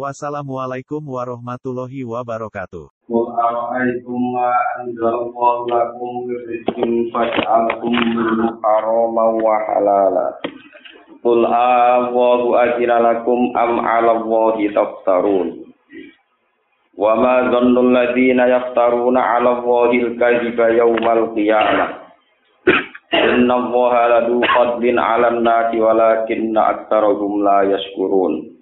Wassalamualaikum warahmatullahi wabarakatuh. Qul ara'aytum ma anzalallahu am 'ala taftarun. Wa ma dhannu alladhina yaftaruna 'ala al-kadhiba yawmal qiyamah. Inna ladu fadlin 'alan walakinna aktsarahum la yashkurun.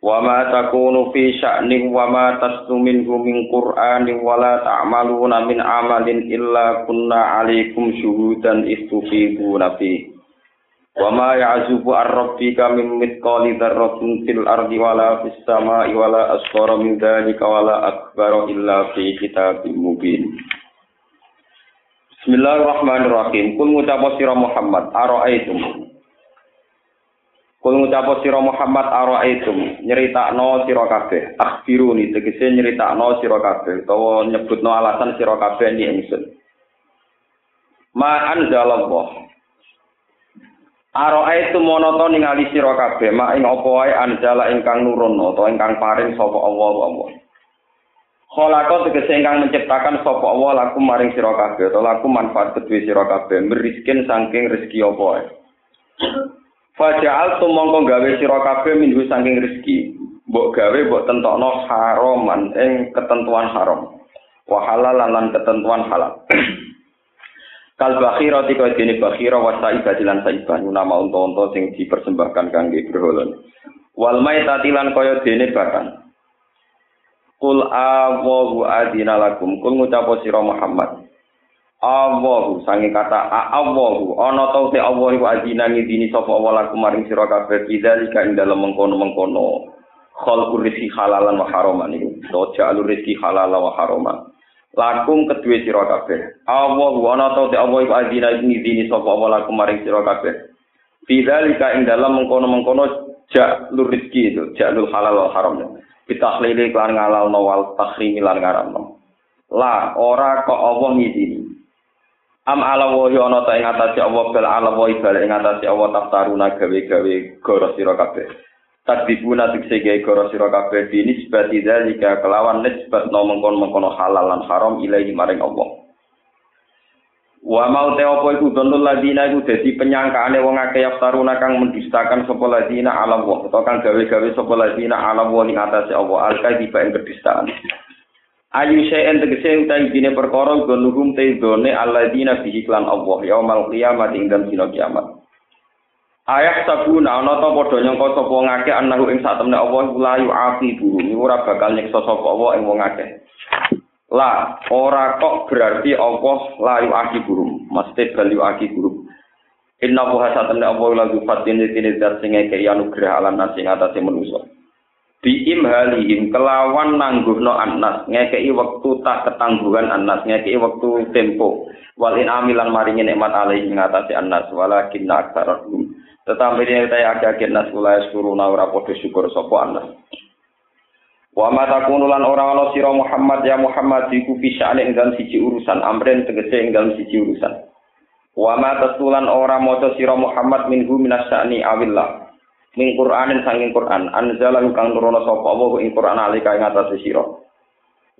Wama takunu fi sya'nin wa ma tasnu minhu min qur'anin wa ta'maluna min amalin illa kunna 'alaikum syuhudan istufiduna fi. Wa ma ya'zubu ar-rabbika min mithqali dzarratin fil ardi wala fis sama'i wa la asghara min dzalika wa la illa fi kitabim mubin. Bismillahirrahmanirrahim. Kul ngucapo sira Muhammad, araaitum? Kul ngucapo sira Muhammad ara'aitum nyeritakno sira kabeh. Akhbiruni tegese nyeritakno sira kabeh utawa nyebutno alasan sira kabeh ni ingsun. Ma anzalallah Ara'aitum monoto ningali sira kabeh ma ing apa wae anjala ingkang nurun utawa ingkang paring sapa Allah Allah. Khalaqa tegese ingkang menciptakan sapa Allah lakum maring sira kabeh utawa lakum manfaat kedue sira kabeh meriskin saking rezeki apa Faja'al tumangka gawe sira kabeh minggu saking rezeki. Mbok gawe mbok tentokno haraman ing ketentuan haram. Wa halalan lan ketentuan halal. Kal bakhira tika dene bakhira wa saibah lan saibah nama unta-unta sing dipersembahkan kangge berhala. Wal maitatilan kaya dene bakan. Kul awahu adina lakum kul ngucapo sira Muhammad. Allahu sange kata Allahu ana ta te Allah iku adina ngidini sapa Allah laku maring sira kabeh bidzalika ing dalem mengkono-mengkono. Khalqur rizki halalan wa haraman iku to jalur rizki halalan wa haraman. Lakum kedue sira kabeh. Allahu ana ta te Allah iku adina ngidini sapa Allah laku maring sira kabeh. Bidzalika ing dalem mengkono-mengkono jalur rizki itu jalur halal wa haram. Bitahlili kan ngalalno wal tahrimi lan ngaramno. La ora kok Allah ngidini Am ala wa ana ta ing atase Allah bal ala wa bal ing atase Allah taftaruna gawe-gawe goro sira kabeh. Takdibuna tikse gawe goro sira kabeh dini sebati dalika kelawan nisbat no mengkon-mengkono halal lan haram ilahi maring Allah. Wa mau te apa iku donul ladina iku dadi penyangkaane wong akeh yaftaruna kang mendustakan sapa ladina ala wa utawa kang gawe-gawe sapa ladina ala wa ing atase Allah al-kadiba ing kedustaan. Ayu syai'en tegese utawi dine perkara gonuhum te done alladzina bihi klan Allah yaumal qiyamah ing dalem dina kiamat. Ayah sabuna ana ta padha nyangka sapa ngake anahu ing satemene Allah la yu'aqibu ora bakal nyiksa sapa Allah ing wong akeh. La ora kok berarti Allah la yu'aqibu. Maksudnya bal yu'aqibu. Inna wa satemene Allah la yufatin dene zat sing ngeke anugerah alam nasi ngatasi manusa. Biim halihim kelawan nangguhno anas. Ngekei wektu tak ketangguhan anas ngekei wektu tempo. Walin amilan maringi nikmat alaihi ngatasi anas walakin aksarahum tetapi ini saya agak nas kula suruna ora padha syukur sapa anas. Wa mata kunulan ora ana sira Muhammad ya Muhammad iku pisane ing dalam siji urusan amren tegese ing dalam siji urusan. Wa tulan ora maca sira Muhammad minhu minasyani awillah min Qur'anin sanging Qur'an. Anzala kang nurono sapa Allah ing Qur'an alika ing atase sira.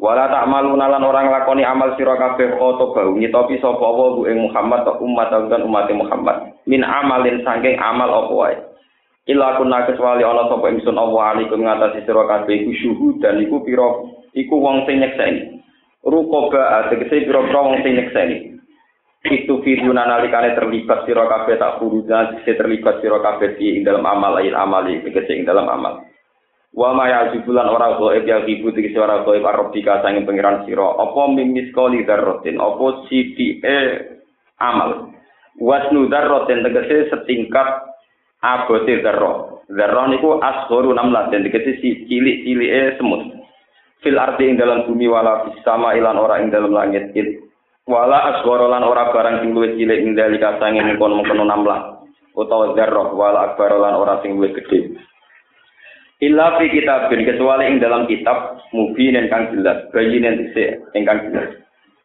Wala ta'maluna lan orang lakoni amal sira kabeh oto bau. Nyitopi sapa Allah ing Muhammad ta umat dan umat Muhammad. Min amalin sanging amal apa wae. Illa kunna kecuali ana sapa ingsun Allah alaikum ngatasi sira kabeh iku syuhud dan iku pira iku wong sing nyekseni. Rukoba tegese pira-pira wong sing nyekseni itu firuna nalikane terlibat sira kabeh tak furuza sing terlibat sira kabeh di dalam amal lain amali tegese ing dalam amal. Wa ma yajibulan ora goib ya ibu tegese ora goib arabika sanging pangeran sira. Apa mimis kali darrotin apa sidike amal? Wasnu darrotin tegese setingkat abote darro darro niku asgharu namlah den tegese cilik-cilike semut. Fil arti ing dalam bumi wala sama ilan ora ing dalam langit wala asghara lan ora barang sing luwih cilik ing dalika sange mengkon-mengkon namlah utawa zarrah wala akbar lan ora sing luwih gedhe illa fi kitabin kecuali ing dalam kitab mubin kang jelas bayinen dise ingkang jelas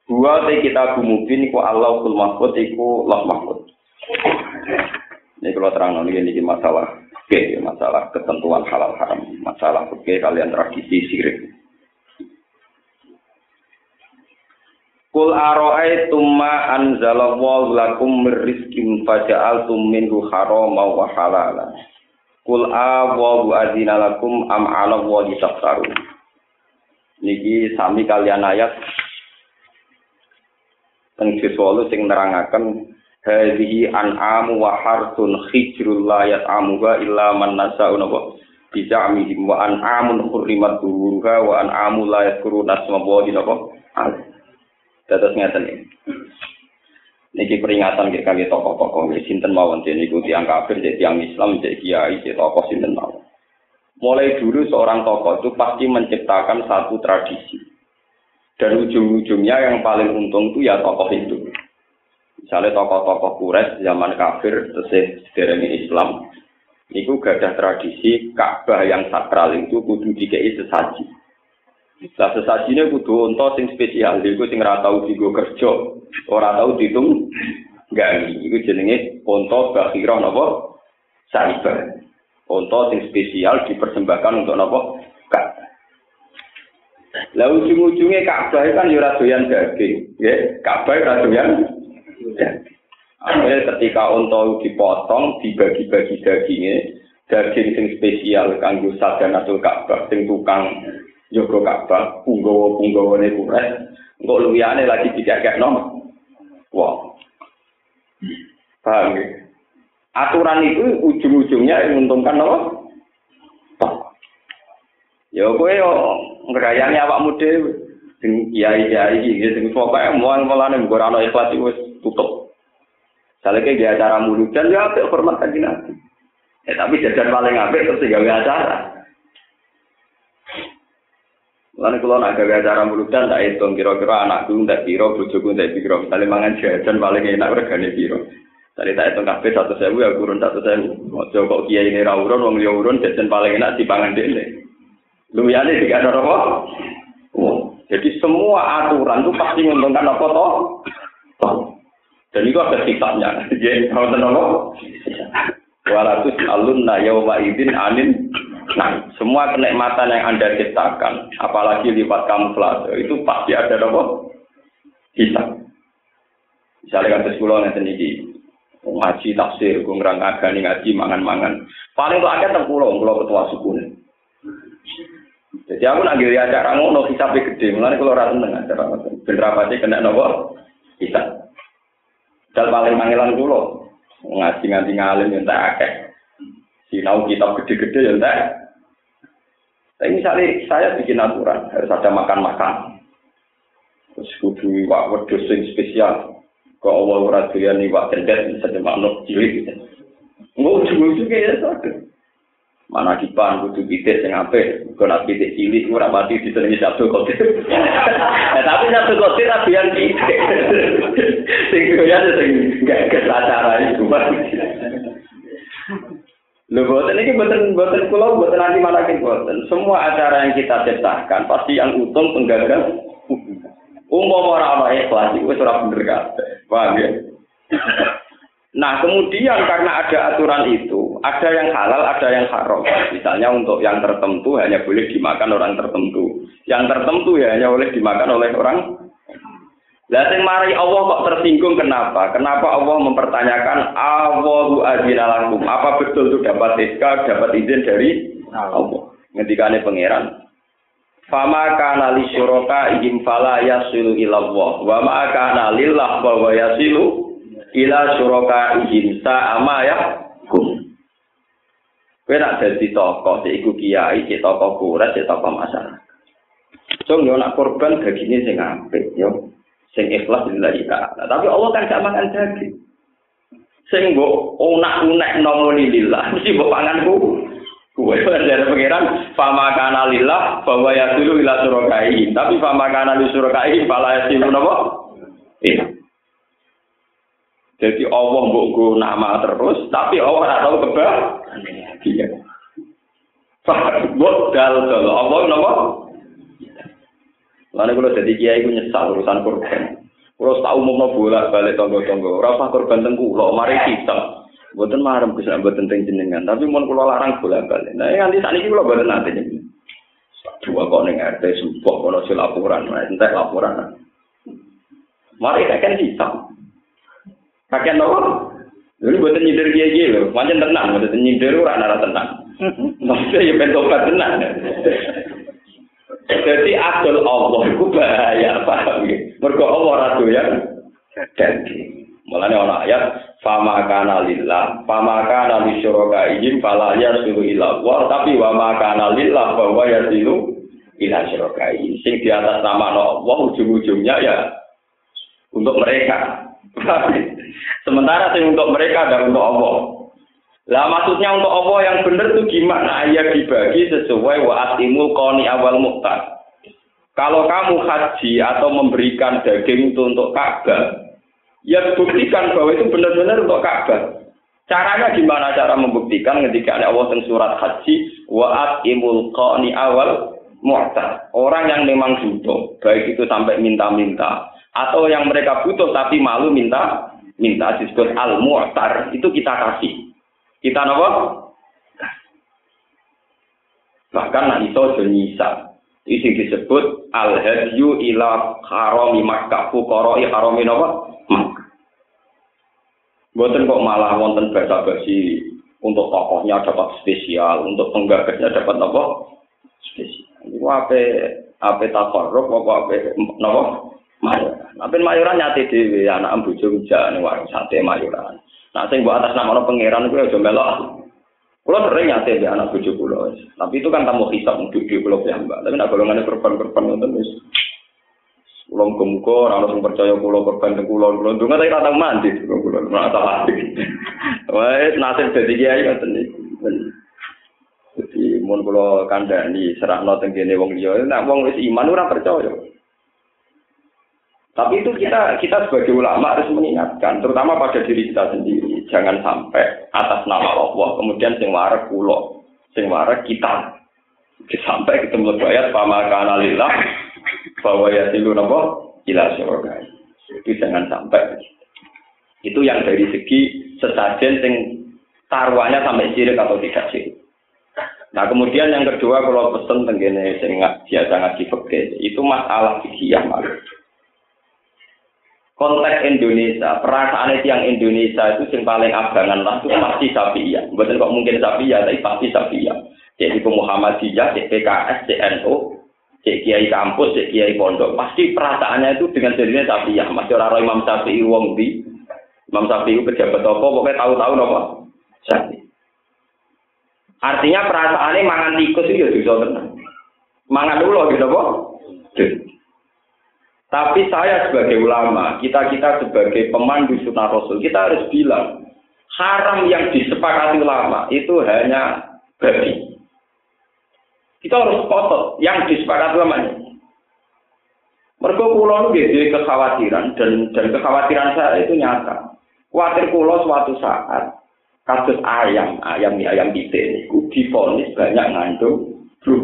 Dua te kitab mubin iku Allahul Mahfud iku Allah Mahfud. Ini kalau terang ini ini masalah oke masalah ketentuan halal haram, masalah oke kalian tradisi sirik. Kul aro'ai tumma anzalallahu lakum rizkim faja'altum minhu harama wa halala. Kul awawu azina lakum am ala wa. Niki sami kalian ayat teng siswalu sing nerangaken hadhihi an'amu wa harsun khijrul la yat'amuha illa man nasa'u napa bija'mihim wa an'amun hurrimat duhuruha wa an'amu la yadhkuruna asma wa napa Dados ngeten iki. Niki peringatan kita kali tokoh-tokoh nggih sinten mawon dene niku tiyang kafir jadi tiyang Islam jadi kiai jadi tokoh sinten mawon. Mulai dulu seorang tokoh itu pasti menciptakan satu tradisi. Dan ujung-ujungnya yang paling untung itu ya tokoh itu. Misalnya tokoh-tokoh Quraisy zaman kafir tesih sederenge Islam. Niku gadah tradisi Ka'bah yang sakral itu kudu dikei sesaji. Lah sesajine kudu unta sing spesial, iku sing ora tau digo kerja, ora tau ditung gani. Iku jenenge unta bakhirah napa? Saibar. Unta sing spesial dipersembahkan untuk napa? Kak. Lah ujung-ujungnya Ka'bah kan ya ora doyan daging, nggih. Ka'bah ora doyan. Akhirnya ketika unta dipotong, dibagi-bagi dagingnya, daging sing spesial kanggo sadanatul Ka'bah sing tukang Joko Ka'bah, punggawa punggawa ini kures, enggak luyane lagi nom. Wah, paham ya? Aturan itu ujung-ujungnya menguntungkan apa? Ya kowe yo ngrayani awakmu dhewe. Sing kiai-kiai iki sing pokoke muang mulane mbok ora ikhlas wis tutup. Saleke ge acara muludan ya apik hormat Nabi. Ya tapi jajan paling apik terus gawe acara. Lalu kalau nak gawe acara muludan tak hitung kira-kira anakku tak piro, bojoku tak piro. Misalnya mangan jajan paling enak regane piro. Tadi tak hitung kafe satu sewu ya kurun satu sewu. Ojo kok kiai ini rawuron, wong liya urun jajan paling enak dipangan dene. Lumiyane tiga ada apa? Oh, jadi semua aturan itu pasti menguntungkan apa toh? Dan itu ada kitabnya. Jadi kalau tenang Walatus alun na yauma idin anin Nah, semua kenikmatan yang Anda ciptakan, apalagi lipat kamuflase, itu pasti ada apa? Bisa. Misalnya kata sekolah nanti ini, ngaji tafsir, gue ngerang agani ngaji mangan-mangan. Paling tuh ada terpulau, kalau ketua suku nih. Jadi aku nak giri acara ngono hisapnya gede, mulai kalau rasa dengan acara. Bener apa sih kena nopo? Bisa. Dan paling panggilan kulo ngaji ngaji ngalim yang tak akeh. Sinau kitab gede-gede yang tak tapi misalnya saya bikin aturan, harus ada makan-makan. Terus kudu iwak wedus sing spesial. Kok Allah ora doyan iwak cendet bisa dimaknuk cilik gitu. Enggak ujung-ujungnya ya satu. Mana kipan kudu pitik sing apik, kok nak pitik cilik ora mati disenengi satu kotir. Nah, tapi satu kotir tapi yang pitik. Sing doyan sing gak kesacara itu. Lho boten iki boten boten kula boten nanti malah boten. Semua acara yang kita ciptakan pasti yang untung penggagas. Umum ora ana ikhlas iku wis ora bener kabeh. Paham ya? Nah, kemudian karena ada aturan itu, ada yang halal, ada yang haram. Misalnya untuk yang tertentu hanya boleh dimakan orang tertentu. Yang tertentu ya hanya boleh dimakan oleh orang lah sing mari Allah kok tersinggung kenapa? Kenapa Allah mempertanyakan Allahu azina lakum? Apa betul itu dapat SK, dapat izin dari Allah? Ngendikane pangeran. Fama kana li syuraka ihim fala yasilu ila Allah. Wa ma kana lillah wa yasilu ila syuraka ihim sa'ama ya kum. Kowe nak dadi tokoh, iku kiai, cek tokoh kuras, cek tokoh masyarakat. So, yo nak korban dagingnya sing apik, yo sing ikhlas lillahi ta'ala. Tapi Allah kan gak makan daging. Sing mbok unak-unek nomoni lillah, mesti mbok panganku. Kuwe dari pengiran, fama kana lillah, bahwa yasilu ila surokai. Tapi fama kana li surokai, pala yasilu nopo? enak. Jadi Allah mbok nama terus, tapi Allah ora tahu kebal. Iya. Mbok dal Allah napa? Lalu kalau jadi kiai itu nyesal urusan korban. Kalau tahu mau bola balik tonggo-tonggo, rasa korban tengku, lo mari kita. Buatan marem bisa buatan tentang jenengan, tapi mau kalau larang bola balik. Nah nanti saat ini kalau buatan nanti ini. Dua kok neng RT sumpah kalau si laporan, nah entah laporan. Mari kan hitam. Kakek nopo? Ini buatan nyindir kiai loh, macam tenang, buatan nyindir orang nara tenang. Maksudnya ya pentobat tenang. Jadi adol Allah itu bahaya, paham ya? Mergo Allah ratu ya. Jadi, mulanya orang ayat, fama kana lillah, fama kana li syuraka ijin, fala yasilu ila Allah, tapi wa ma kana lillah, bahwa yasilu ila syuraka Sing di atas nama Allah, ujung-ujungnya ya untuk mereka. Sementara sing untuk mereka dan untuk Allah. Lah maksudnya untuk Allah yang benar itu gimana? Ya dibagi sesuai wa atimul qani awal muhtar. Kalau kamu haji atau memberikan daging itu untuk Ka'bah, ya buktikan bahwa itu benar-benar untuk Ka'bah. Caranya gimana cara membuktikan ketika ada Allah surat haji wa atimul qani awal muhtar. Orang yang memang butuh, baik itu sampai minta-minta atau yang mereka butuh tapi malu minta minta disebut al muhtar itu kita kasih kita nopo? Bahkan nak iso nyisa. Isi disebut al hadyu ila harami Makkah fuqara harami? Makkah. Boten kok malah wonten bahasa basi untuk tokohnya dapat spesial, untuk penggagasnya dapat apa? Spesial. Iku ape ape takarruf apa ape napa? Mayoran. Ape mayoran nyate dhewe anak bojo ujane warung sate mayoran. Nah, sing buat atas nama pangeran itu aja melok. Kulo sering nyate di anak bojo kulo. Tapi itu kan tamu hisap untuk di kulo mbak. Tapi nak golongannya korban-korban ngoten wis. Kulo muga ora ono percaya kulo korban teng kulo. Kulo ndonga tapi ora tau mandi kulo kulo. Ora tau mandi. Wes nasib dadi kiai ngoten niku. Jadi mun kula kandhani serahno teng kene wong liya, nek wong wis iman ora percaya. Tapi itu kita kita sebagai ulama harus mengingatkan, terutama pada diri kita sendiri, jangan sampai atas nama Allah kemudian sing warak kulo, sing warak kita. Sampai ketemu ayat pamakan alillah bahwa ya silu nabo ila syurga. Itu jangan sampai. Itu yang dari segi sesajen sing taruhannya sampai sirik atau tidak sirik. Nah kemudian yang kedua kalau pesen tenggene sing biasa ngaji fikih itu masalah fikih malah konteks Indonesia, perasaan yang Indonesia itu yang paling abangan lah itu pasti ya. Bukan kok mungkin ya, tapi pasti ya. Jadi Muhammadiyah, cek PKS, NU, cek Kiai kampus, cek Kiai pondok, pasti perasaannya itu dengan jadinya ya. Masih orang Imam Syafi'i wong di Imam Syafi'i pejabat apa, pokoknya tahu-tahu apa? Syafi'i. Artinya perasaannya mangan tikus itu ya bisa tenang. Mangan dulu gitu apa? Tapi saya sebagai ulama, kita-kita sebagai pemandu sunnah rasul, kita harus bilang, haram yang disepakati ulama itu hanya babi. Kita harus kotor yang disepakati ulama ini. Mereka pulau itu kekhawatiran dan dan kekhawatiran saya itu nyata. Khawatir pulau suatu saat kasus ayam, ayam ayam kita ini difonis banyak ngandung blue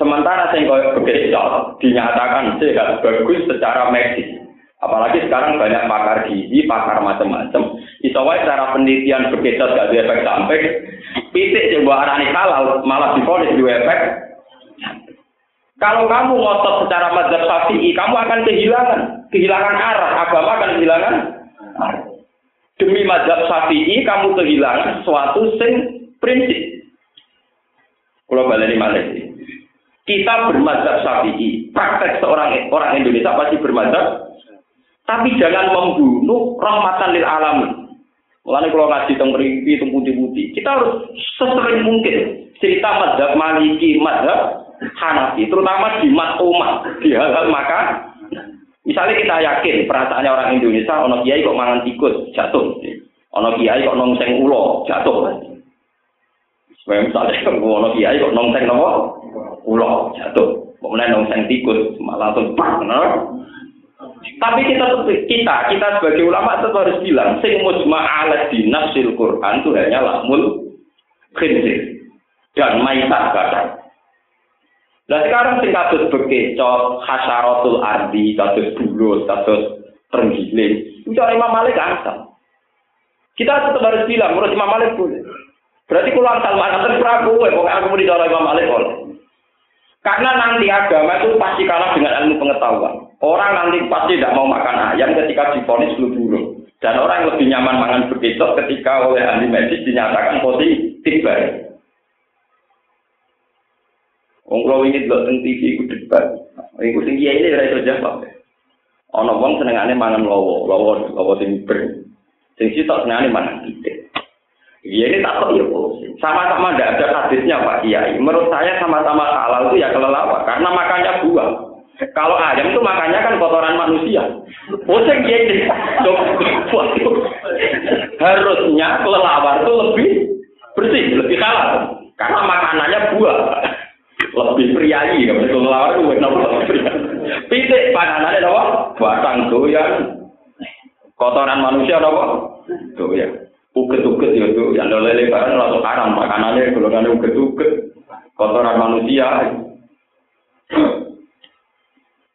Sementara saya koyo bekecot dinyatakan sehat bagus secara medis. Apalagi sekarang banyak pakar gizi, pakar macam-macam. Iso wae cara penelitian bekecot gak efek sampai pitik sing mbok arani halal malah difonis dua efek. Kalau kamu ngotot secara mazhab Syafi'i, kamu akan kehilangan, kehilangan arah, agama akan kehilangan. Demi mazhab Syafi'i, kamu kehilangan sesuatu sing prinsip. Kalau balik ini kita bermadzhab syafi'i. Praktek seorang orang Indonesia pasti bermadzhab. Tapi jangan membunuh rahmatan lil alamin. Mulanya kalau ngaji tentang rimpi, tentang putih-putih, kita harus sesering mungkin cerita madzhab maliki, madzhab hanafi, terutama di matoma, di hal-hal maka Misalnya kita yakin perasaannya orang Indonesia, ono kiai kok mangan tikus jatuh, ono kiai kok nongseng ulo jatuh. Misalnya ono kiai kok nongseng nopo ulo jatuh. Kemudian nong sing tikus malah langsung pak, Tapi kita kita kita sebagai ulama tetap harus bilang sing mujma ala dinasil Quran itu hanya lamul khinzir dan maitat kadang. Nah sekarang sing kados bekecot, hasyaratul ardi, kados bulut, kados terenggiling, itu Imam Malik asal. Kita tetap harus bilang, menurut Imam Malik boleh. Berarti kalau asal mana terserah gue, pokoknya aku mau dicolok Imam Malik boleh. Karena nanti agama itu pasti kalah dengan ilmu pengetahuan. Orang nanti pasti tidak mau makan ayam ketika difonis flu burung. Dan orang lebih nyaman makan begitu ketika oleh ahli medis dinyatakan positif baik. Wong kalau ini delok teng TV iku debat. Iku sing ini ora iso jawab. Ana wong senengane mangan lowo, lowo lowo sing ber. Sing sitok senengane mangan titik. Iya ini tak tahu ya Sama-sama tidak ada hadisnya Pak Kiai. Menurut saya sama-sama halal itu ya kelelawar karena makannya buah. Kalau ayam itu makannya kan kotoran manusia. Pusing ya ini. Harusnya kelelawar itu lebih bersih, lebih halal. Karena makanannya buah. Lebih priayi, kalau kelelawar itu kenapa Pitik panganannya apa? Batang doyan. Kotoran manusia apa? Doyan. Uget-uget ya tuh yang lele barang lalu haram. Makanannya golongannya uget-uget. Kotoran manusia.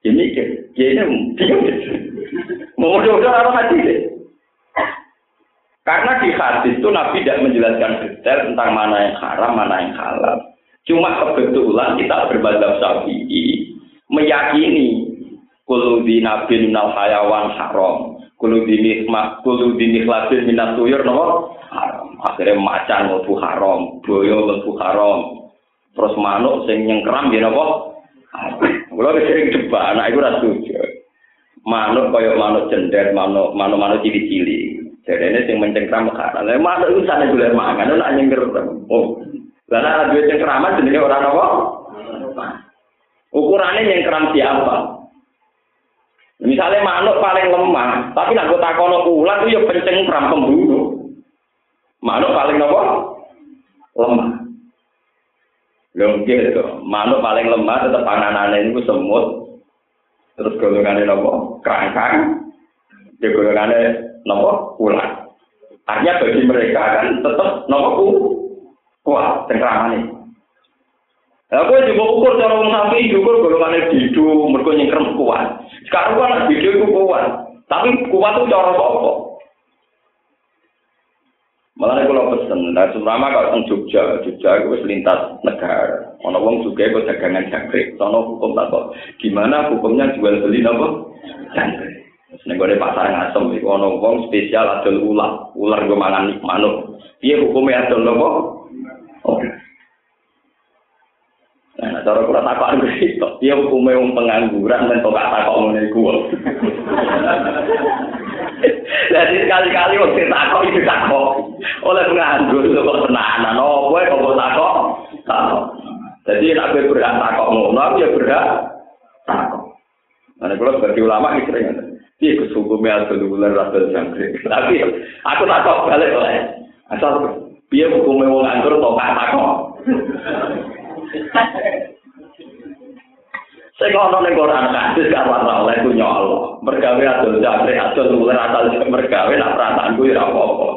Ini ya ini dia mau mudah-mudahan apa hati deh karena di hadis itu Nabi tidak menjelaskan detail tentang mana yang haram, mana yang halal. Cuma kebetulan kita berbadab syafi'i meyakini kulu di nabi minal hayawan haram Kulo dini mak kulo dini klasin minat tuyur nopo haram. Akhirnya macan lebu haram, boyo lebu haram. Terus manuk sing nyengkeram ya nopo. Kulo sering debat, anak itu rasu. Manuk kaya manuk cendet, manuk manuk manuk cili-cili. Jadi ini sing mencengkram haram. Lah manuk itu sana jual mangan, nak nyengker. Oh, lah nek duwe cengkraman jenenge ora nopo. Ukurannya yang keram siapa? Misalnya manuk paling lemah, tapi nak gue takono ular itu ya penceng peram pembunuh. Manuk paling apa? Lemah. Lho itu, manuk paling lemah tetap panganane itu semut. Terus golongannya nopo kerangkang, ya golongannya nopo ular. Artinya bagi mereka kan tetap nopo kuat cengkramannya. Aku juga ukur cara sapi ukur golongannya bidu, mereka nyengkrem kuat. Sekarang kan bidu itu kuat, tapi kuat itu cara apa? Malah kalau pesen, nah terutama kalau tentang Jogja, Jogja itu lintas negara. Ono wong juga itu dagangan jangkrik, sono hukum tak kok. Gimana hukumnya jual beli nopo? Jangkrik. Seneng gue pasar ngasem, itu ono wong spesial adol ular, ular gue mangan manuk. Iya hukumnya adol nopo? Oke. Nah, cara kula takok itu, dia hukumnya wong pengangguran dan kok takok ngene iku. Jadi sekali-kali waktu takok itu takok oleh penganggur kok tenanan opo kok takok. Takok. Jadi nek kowe berhak takok ngono, aku ya berhak takok. Nah, kalau sebagai ulama iki sering Iya, kesukumnya asal bulan rasul jangkrik. Tapi aku takok balik oleh asal dia hukumnya wong anggur kok takok. Saya ngono ning Quran hadis gak ora oleh ku nyolo. Mergawe adol jatre adol luler asal mergawe nak perasaanku ya apa-apa.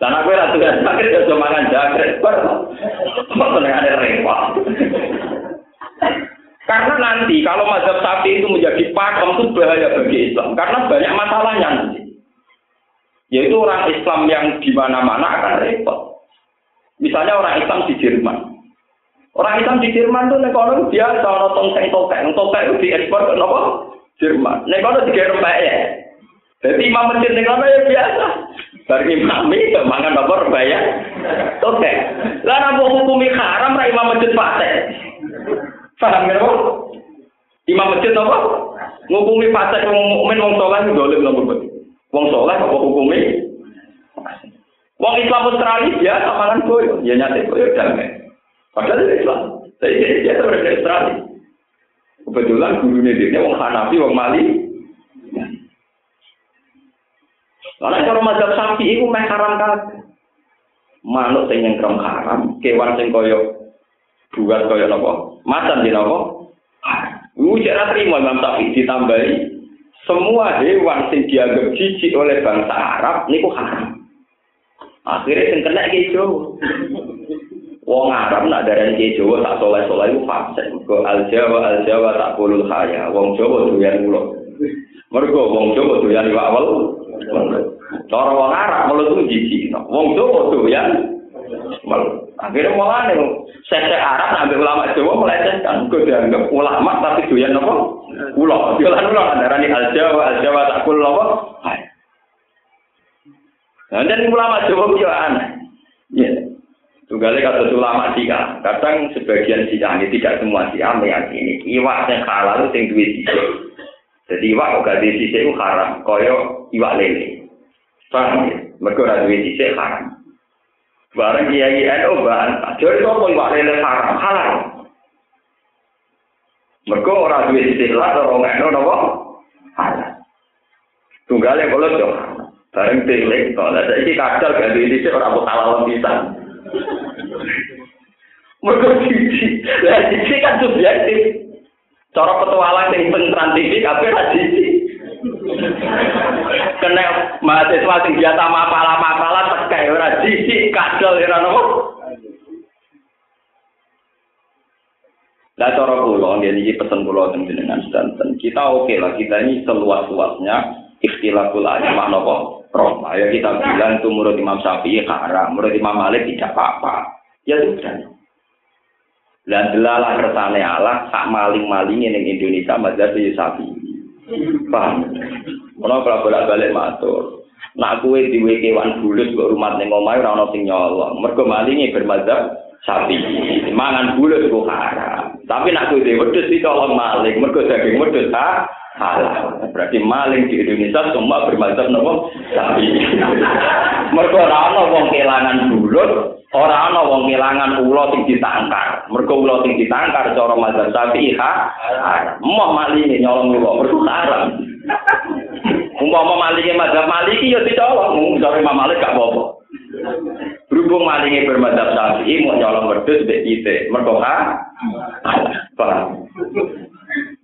Dan aku ora tugas sakit ya cuma mangan jagre. Kok ada repot. Karena nanti kalau mazhab sapi itu menjadi pakem itu bahaya bagi Islam. Karena banyak masalahnya nanti. Yaitu orang Islam yang di mana-mana akan repot. Misalnya orang Islam di Jerman. Orang Islam di Jerman tuh nek ono biasa ono tongseng tokek, tokek itu diekspor ke nopo? Jerman. Nek ono dikirim ya. Jadi imam masjid nek ono ya biasa. Bar imam itu mangan apa ya? Tokek. Lah napa hukumi haram ra imam masjid pate? Paham ya, Imam masjid apa? Ngukumi pate wong mukmin wong saleh dolim nopo Wong saleh apa hukumi? Wong Islam Australia biasa mangan koyo, ya nyate koyo damai. Padahal itu Islam. Tapi dia itu orang Australia. Kebetulan gurunya dia orang Hanafi, orang Mali. Karena kalau mazhab sapi itu meh haram. Manuk sing nyengkrem haram, kewan sing koyo buat koyo nopo, macan di nopo. Lu jangan terima Imam Syafi'i ditambahi semua hewan sing dianggap jijik oleh bangsa Arab niku haram. Akhirnya sing kena ki Wong Arab nak darani ki Jawa tak soleh-soleh iku fasik. Mergo al Jawa al Jawa tak kulul khaya. Wong Jawa doyan ulo. Mergo wong Jawa doyan iwak wel. Cara wong Arab mulut itu jijik. Wong Jawa doyan. Akhirnya mulai nih, saya Arab ambil ulama Jawa melecehkan, gue dianggap ulama tapi doyan apa? Ulo, doyan ulo, darah ini al Jawa, al Jawa tak kul apa? Nah, dan ulama Jawa itu aneh. Ya, tunggalnya kata ulama Sika, kadang sebagian Sika ini tidak semua Sika meyakini iwak yang halal itu yang duit sisi. Jadi iwak kok di sisi itu haram, koyo iwak lele. Paham ya? Mereka duit sisi haram. Bareng kiai NU bahan, jadi apa iwak lele haram halal. Mereka orang duit istilah orang NU nopo halal. Tunggalnya kalau jauh, bareng tilik, kalau ada ini kadal ganti ini orang buat halal bisa. Mereka cici, lah cici kan subjektif. Cara petualang yang penteran TV, tapi cici. kena mahasiswa sing biasa mapalah-mapalah tekai ora jijik kadal ora nopo Lah cara kula nggih iki pesen kula teng jenengan sedanten. Kita oke lah kita ini seluas-luasnya ikhtilaful ulama napa? Roh. Ya kita bilang itu menurut Imam Syafi'i haram, menurut Imam Malik tidak apa-apa. Ya sudah. Dan delalah kersane Allah sak maling-maling ning Indonesia mazhab Syafi'i. Paham? Ono kalau bolak-balik matur. Nak kue diwe kewan bulut kok rumah ning omahe ora ono sing nyolong. Mergo malinge bermadzhab sapi. Mangan bulut kok haram. Tapi nak kue dhewe wedhus ditolong maling. Mergo daging wedhus ha halal. Berarti maling di Indonesia semua bermadzhab nopo sapi. Mergo ora ono wong kelangan bulut Ora ana wong kelangan ula sing ditangkar. Mergo ula sing ditangkar cara mazhab Syafi'i ha. Moh malinge nyolong ula, mergo haram. Umpama malinge mazhab Maliki ya dicolong, cara Imam Malik gak apa-apa. Berhubung malinge bermadzhab Syafi'i mau nyolong wedhus mbek kita, mergo ha.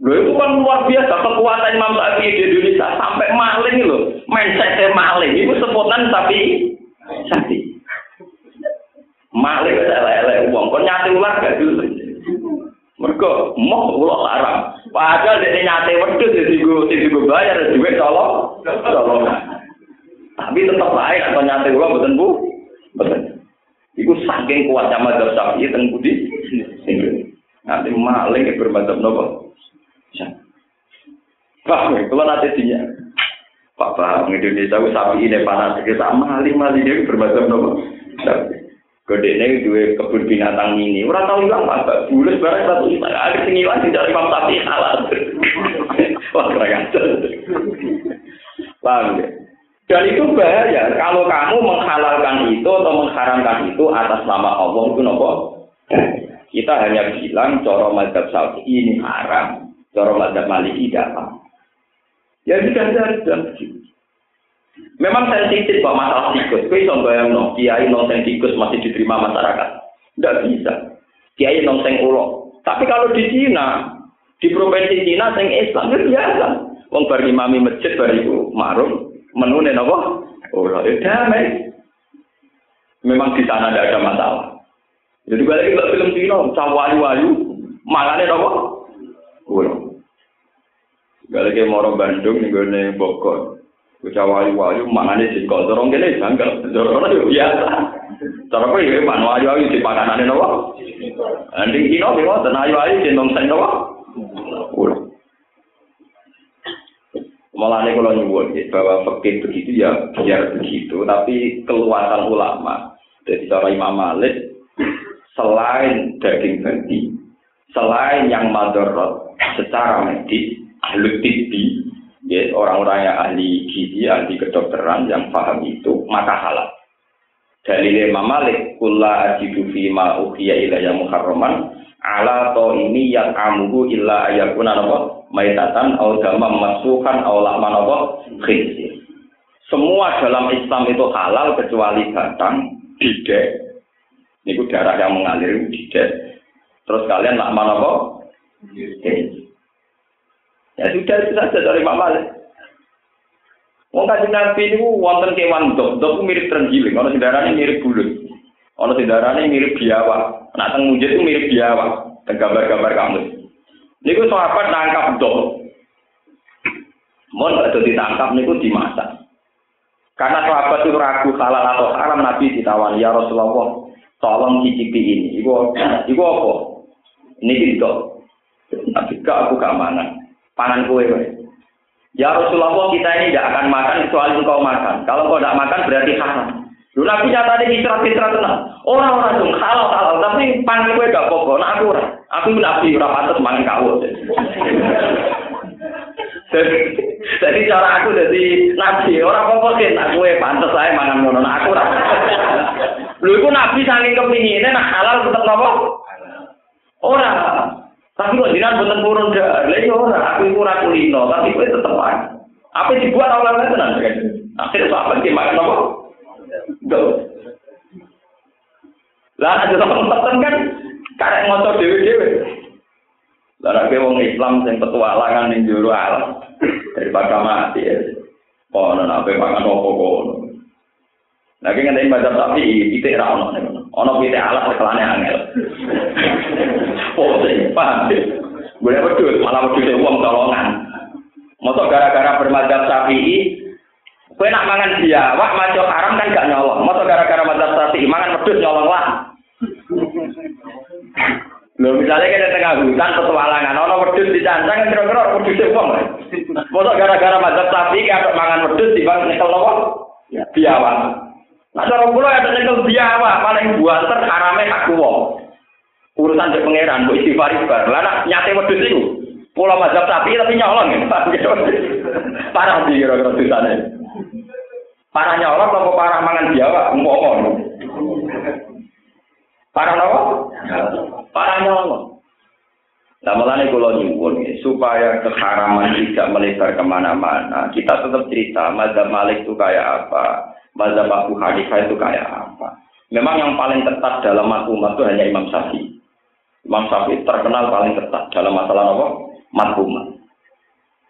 Lho itu kan luar biasa kekuatan Imam Syafi'i di Indonesia sampai maling lho, mindset maling itu sebutan tapi Syafi'i. Malik elek-elek wong kon nyate ular gak dulu. Mergo moh ulo haram. Padahal dene nyate wedhus dadi go sing go bayar duit tolong. Tolong. Tapi tetap baik atau nyate ulo mboten Bu. Mboten. Iku saking kuat sama Syafi'i teng budi. Nanti maling bermacam nopo. Pak, kalau nanti dia, Pak Bang Indonesia sapi ini panas kita maling maling dia bermacam nopo. Gede ini dua kebun binatang ini. Orang tahu hilang apa? Bulan barang satu juta. Ada sing hilang tidak imam sapi halal. Wah keren. Paham ya? Dan itu bahaya. Kalau kamu menghalalkan itu atau mengharamkan itu atas nama Allah itu nopo. Kita hanya bilang coro madhab sapi ini haram. Coro madhab maliki tidak. Ya sudah sudah begitu. Memang sensitif kok masalah tikus. Kau bisa bayang no, kiai nonteng tikus masih diterima masyarakat. Tidak bisa. Kiai nonteng ulo. Tapi kalau di Cina, di provinsi Cina sing Islam itu biasa. Wong bar imami masjid bar iku marung menune napa? Ulo itu damai. Memang di sana tidak ada masalah. Jadi balik ke film Cina, cawayu-wayu, makanya napa? Ulo. Balik ke Moro Bandung, nih Bogor. Bocah wayu-wayu mangane singkok dorong kene janggal. Dorong yo biasa. Cara kowe yo man wayu-wayu di pakanane nopo? Anding kino yo ten ayu-ayu cenderung sen nopo? Malah ini kalau nyuwun bahwa fakir begitu ya biar begitu, tapi keluasan ulama dari cara Imam Malik selain daging babi, selain yang madorot secara medis, ahli tibi, ya, orang-orang yang ahli gizi, ahli kedokteran yang paham itu, maka halal. Dalil Imam Malik, kulla ajidu fi ma uhiya ilayya muharraman ala to ini yang amuhu illa ayakuna napa maitatan au damam masukan au lahman napa khinzir. Semua dalam Islam itu halal kecuali batang, didek. Ini darah yang mengalir didek. Terus kalian lahman apa? Ya sudah itu saja dari Imam Malik. Wong kanjeng Nabi niku wonten kewan dok, dok mirip terenggiling, ana sendarane mirip bulut. Ana sendarane mirip biawak. Nak teng mujid itu mirip biawak, dan gambar-gambar kamu. Niku sahabat nangkap dok. Mau ada ditangkap niku dimasak. Karena sahabat itu ragu halal atau haram Nabi ditawani ya Rasulullah, tolong cicipi ini. Iku, iku apa? Ini gitu. Nabi aku gak. Pangan kue. Ya Rasulullah kita ini tidak akan makan kecuali engkau makan. Kalau engkau tidak makan berarti haram. Lu Nabi di istirahat-istirahat tenang. Orang-orang dong halal halal tapi panggil gue gak pokok. Nah aku aku nabi ora pantas mangan kau. Jadi cara aku jadi nabi orang pokok sih nak gue pantas saya mangan ngono. Nah aku ora. Lu itu nabi saking kepinginnya nak halal tetap nopo? Orang. Tapi kok jinan bener purun dah. Lah yo ora aku ora kulino, tapi kowe tetep ae. Apa dibuat oleh lan tenan kan? Akhir sak ben ki makno. Lah aja tetep tetep kan karek ngoto dhewe-dhewe. Lah nek wong Islam sing petualangan ning jero alam daripada mati ya. Kok ana makan opo-opo. Nah, ki ngene mazhab tapi pitik ra ono. Ono pitik alat kelane angel. Pose, paham Gue pedut, malah pedut uang tolongan. Masa gara-gara bermadzhab Syafi'i, gue nak mangan biawak, maco haram kan gak nyolong. Masa gara-gara madzhab Syafi'i, mangan pedut nyolong lah. Lho misalnya kita tengah hutan petualangan, ono wedhus dicancang kira-kira wedhus wong. Mosok gara-gara madzhab Syafi'i kayak mangan wedhus bang nyekel? Biawak. Nah, cara kula ada nyekel biawak paling buanter harame aku wong. urusan di pangeran, bu istighfar istighfar. Lah nak nyate wedhus iku. Kula mazhab sapi tapi nyolong. Parah di kira-kira dosane. Parah nyolong apa parah mangan biawak umpama. Parah napa? Parah nyolong. Nah, mulanya kalau nyuwun supaya keharaman tidak melebar ke mana-mana, kita tetap cerita mazhab Malik itu kayak apa, mazhab Abu Hanifah itu kayak apa. Memang yang paling ketat dalam umat itu hanya Imam Syafi'i. Imam Syafi'i terkenal paling ketat dalam masalah apa? Madhumah.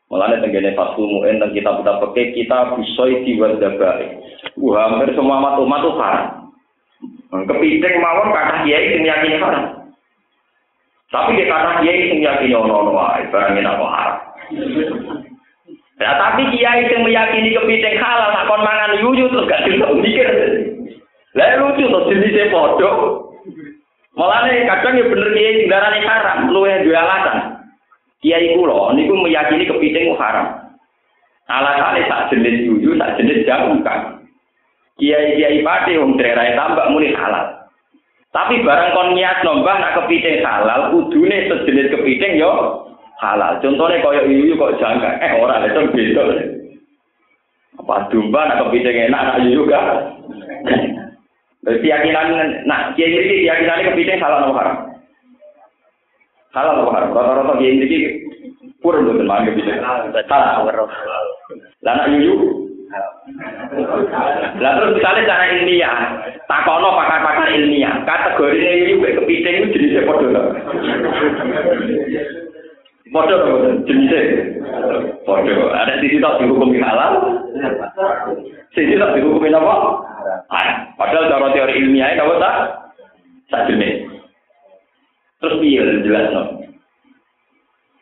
Mulanya tenggene Fathul Mu'in dan kita kita pakai kita bisoi diwad dabai. Wah, hampir semua madhumah itu haram. Kepiting mawon kata kiai sing yakini haram. Tapi di kata kiai sing yakini ono ono wae barang apa haram. Ya tapi kiai sing meyakini kepiting halal nak kon mangan yuyu terus gak bisa mikir. Lah lucu to jenisnya padha. Malah nih kadang ya bener kiai darahnya haram, lu yang dua alasan. Kiai kulo, niku meyakini kepiting haram. Alasannya tak jenis jujur, tak jenis jauh kan. Kiai kiai pati wong daerah tambak muni halal. Tapi barang kon niat nombah nak kepiting halal, kudune sejenis kepiting yo halal. Contohnya koyo yuyu kok jangka, eh orang itu beda. Apa domba nak kepiting enak, nak yuyu gak? Keyakinan, nah kiai ini keyakinannya kepiting salah atau haram? Salah atau haram? Rata-rata kiai ini purun betul mah kepiting. Salah. Lah nak yuyu? Lah terus misalnya cara ilmiah, takono pakar-pakar ilmiah, kategori yuyu kayak kepiting itu jenisnya podo. Podo jenisnya. Podo. Ada sisi tak dihukumi halal, sisi tak dihukumi apa? Ah, padahal cara teori ilmiah itu tak tak jenis. Terus piye jelas no.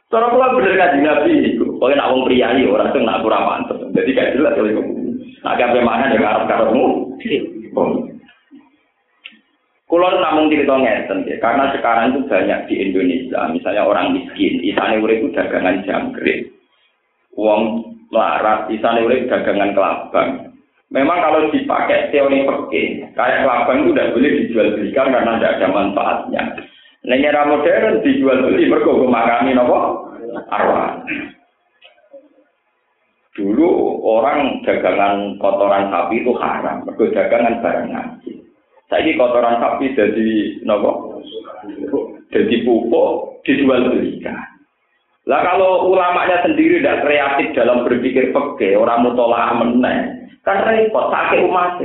Cara kula bener kaji nabi itu, pokoknya nak wong priayi orang tuh nak kurang mantep. Jadi kayak jelas kalau itu. Nak kafe mana ya karep karepmu. Kulo namun cerita ngeten ya, karena sekarang itu banyak di Indonesia, misalnya orang miskin, isane urip dagangan jangkrik. Wong larat, isane urip dagangan kelabang. Memang kalau dipakai teori perke, kayak kelabang itu tidak boleh dijual belikan karena tidak ada manfaatnya. Era modern dijual beli mergo makami nopo arwah. Dulu orang dagangan kotoran sapi itu haram, mergo dagangan barang ngaji. Saiki kotoran sapi jadi nopo? Jadi pupuk dijual belikan. Lah kalau ulamanya sendiri tidak kreatif dalam berpikir peke, orang mutolaah meneng, Kan repot, sakit umat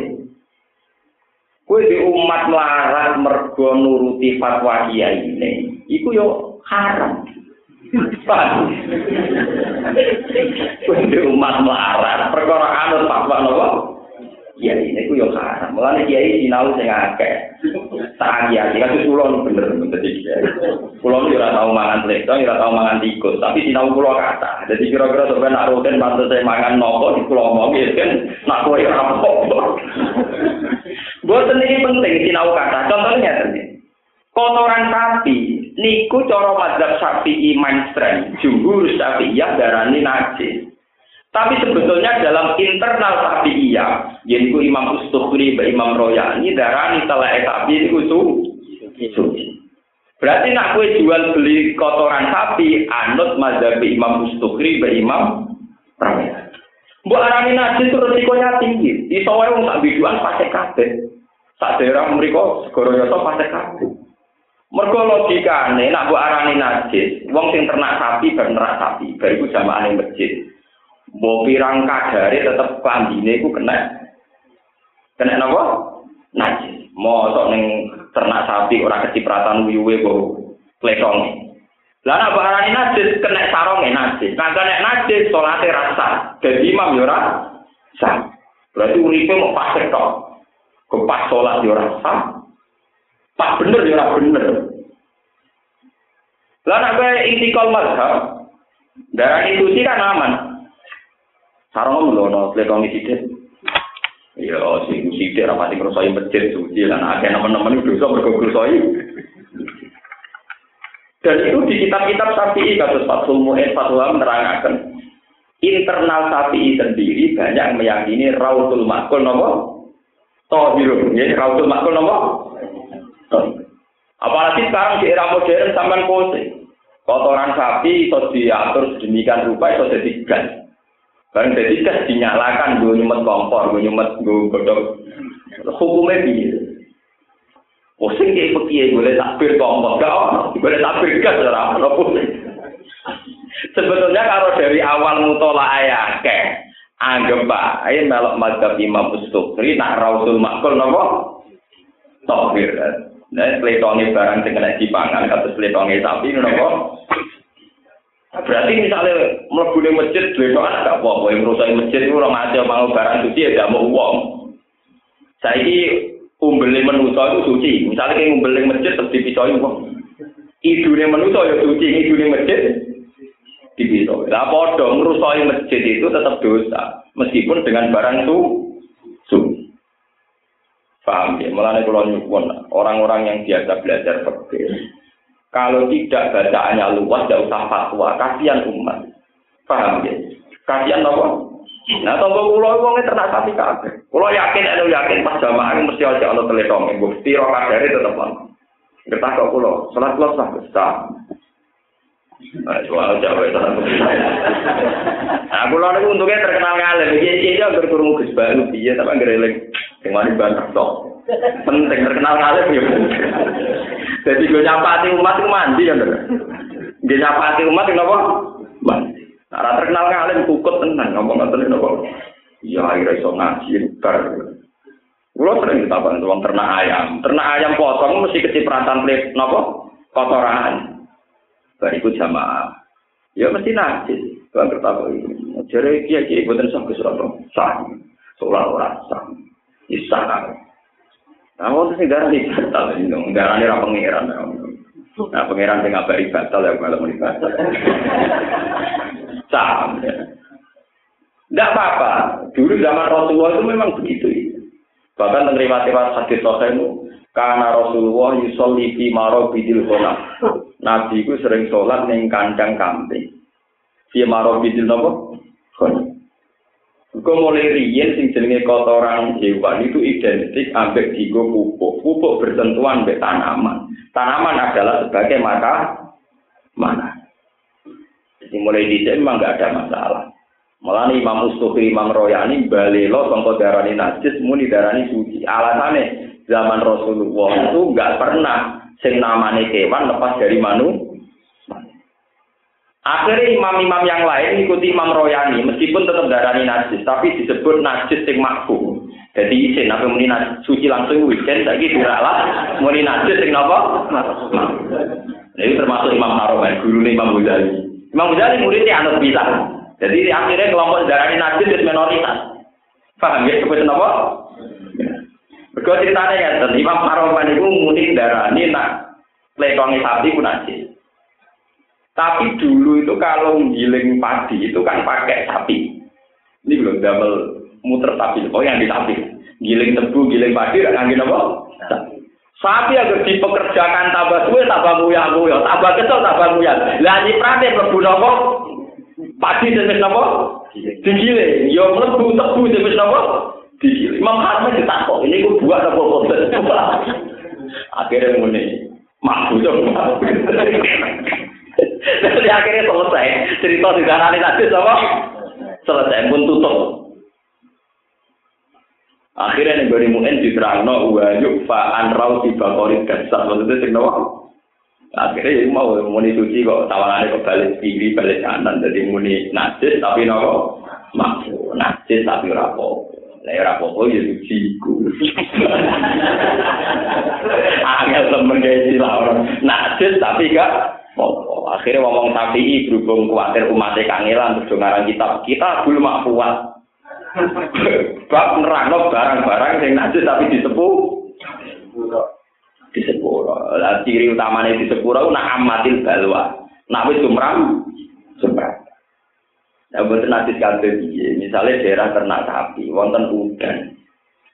Kue di umat melarat mergo nuruti fatwa kiai ini, iku yo haram. Kuwi umat melarat, perkara anut fatwa napa? Ya ini ku yo haram. Mulane kiai sinau sing akeh. Tak kiai kan kula bener bener kiai. Kula ora tau mangan pleto, ora tau mangan tikus, tapi sinau kula kata. Jadi kira-kira sampeyan nak rutin pantes saya mangan nopo di kula omong ya kan nak kowe ora apa-apa. Ini penting sinau kata. Contohnya tadi. Kotoran sapi niku cara mazhab sapi mainstream, jumhur Syafi'iyah darani najis. Tapi sebetulnya dalam internal Syafi'iyah, yaitu Imam Ustukhri, Imam Royani, darani telah sapi itu suci. Berarti nak kue jual beli kotoran sapi, anut mazhab Imam Ustukhri, Imam Royani. Bu arani najis itu resikonya tinggi. Di wae wong sak biduan pasti kabeh. Sak daerah mriku segoro yoso pasti kabeh. Mergo logikane nak bu arani najis, wong sing ternak sapi ben ternak sapi, bariku jamaah masjid. Mbok pirang kadare tetep klambine iku kena. Kena napa? Najis. Mosok ning ternak sapi ora kecipratan wiwe kok plesong. Lah nek barani najis kena saronge najis. Nah kena najis salate rasa. Dadi imam yo ora sah. Berarti uripe mau pas tok. Kepas yo ora sah. Pas bener yo ora bener. Lah nek kowe intikal mazhab, darah itu kan aman. Sarong melono pletongi sithik. Ya, sing sithik ra pati ngrosoi masjid suci lan akeh nemen-nemen dosa mergo ngrosoi. Dan itu di kitab-kitab Syafi'i kados Fathul Mu'in Fathul menerangkan internal Syafi'i sendiri banyak meyakini Rautul Makul nopo Tohirun, ya Rautul Makul nopo Apalagi sekarang di era modern sampai pose kotoran sapi itu diatur sedemikian rupa itu jadi. Barang jadi gas dinyalakan, gue nyumet kompor, gue nyumet gue godok. Hukumnya gitu. Pusing kayak pekiai, boleh takbir kompor, gak ono. Boleh takbir gas, ora ono Sebetulnya kalau dari awal mutola ayah ke, anggap pak, ayo melok madhab imam ustukri, nak rausul makul nopo, tokbir kan. Nah, peletongi barang sing kena dipangan, kata peletongi sapi, nopo, Berarti misalnya mlebu ning masjid anak gak apa-apa, yang rusak masjid itu orang aja mau barang suci ya gak mau uang. Saiki umbele manusa itu suci. Misalnya kayak umbele masjid terus uang. Idune manusa ya suci, idune masjid dipisoi. Lah padha ngrusoi masjid itu tetap dosa, meskipun dengan barang su suci. Paham ya? Mulane orang-orang yang biasa belajar fikih kalau tidak bacaannya luas, tidak usah fatwa. Kasihan umat. Paham ya? Kasihan apa? Nah, tunggu kulo wongnya ternak sapi kabeh. Kulo yakin, anu yakin pas jamaah mesti aja Allah teletong. Bukti roh kadari tetap ono. Kita kok kulo, salat kulo sah besar. Nah, soal Jawa itu Nah, kulo ini untungnya terkenal ngalim. Iya, iya, iya, berkurung gus baru, iya, tapi ngereling. Yang mana bantah tok. Penting terkenal ngalim ya. Jadi gue nyapati umat itu mandi ya, Gue nyapati umat itu apa? Mandi. Nah, terkenal ngalim kukut tenang, ngomong ngoten napa? Ya akhirnya iso ngaji bar. Kulo sering ditapan wong ternak ayam. Ternak ayam potong mesti kecipratan plit napa? Kotoran. Bariku jamaah. Ya mesti najis. Bang kertapo ini. Jare kiai-kiai boten sah ke Surabaya. Sah. Soal ora sah. Isa. Nah, waktu sing darah batal dong, darah ini pangeran. Nah, pangeran sing ngabari batal ya kalau mau batal. Sam. Tidak apa-apa. Dulu zaman Rasulullah itu memang begitu. Bahkan menerima riwayat hadis itu karena Rasulullah yusolli fi marobidil khonam. Nabi itu sering sholat neng kandang kambing. Fi marobidil nopo? Khonam. Kau mulai riyen sing jenenge kotoran hewan itu identik ambek digo pupuk. Pupuk bersentuhan ambek tanaman. Tanaman adalah sebagai mata mana. Jadi mulai di memang nggak ada masalah. Malah Imam Mustafi, Imam Royani, balelo sangka darani najis, muni darani suci. Alasannya zaman Rasulullah itu nggak pernah sing namane kewan lepas dari manu Akhirnya imam-imam yang lain ikuti Imam Royani, meskipun tetap darani najis, tapi disebut najis yang makfu. Jadi isin, apa muni najis, suci langsung weekend, lagi lah, muni najis yang apa? Nah, ini termasuk Imam Haromen, guru Imam Ghazali. Imam Ghazali muridnya anut bisa. Jadi akhirnya kelompok darah najis itu minoritas. Paham ya? Kebetulan apa? Berikut ceritanya ya, Imam Haroman itu muni darani nak lekongi sapi pun najis. Tapi dulu itu kalau giling padi itu kan pakai sapi. Ini belum double muter sapi. Oh yang di sapi. Giling tebu, giling padi, ngangin apa? Sapi agar dipekerjakan tambah suwe, tambah muya muya, tambah kesel, tambah muya. Lah nyiprate mlebu napa? Padi jenis napa? Digiling. Yo mlebu tebu jenis napa? Digiling. Imam Harman ditakok, ini ku buat apa kok? Akhirnya muni, dong. Jadi akhirnya selesai. Cerita di sana tadi sama selesai pun tutup. Akhirnya nih beri mungkin diterangno wa yukfa an rau tiba korit kasar maksudnya sing nawa. Akhirnya yang mau muni suci kok tawarannya kok balik kiri balik kanan jadi muni najis tapi nawa maksu najis tapi rapo. Lah ora apa-apa ya suci ku. Angel temen istilah najis tapi gak Akhirnya ngomong tabii berhubung khawatir umatnya kangelan terus ngarang kitab kita belum kuat. Bab nerangno barang-barang yang najis tapi disepuh. Disepuh. Lah ciri utamanya disepuh itu nak amatil balwa. Nak wis sumram sumram. Ya buat piye. Misalnya daerah ternak sapi wonten udan.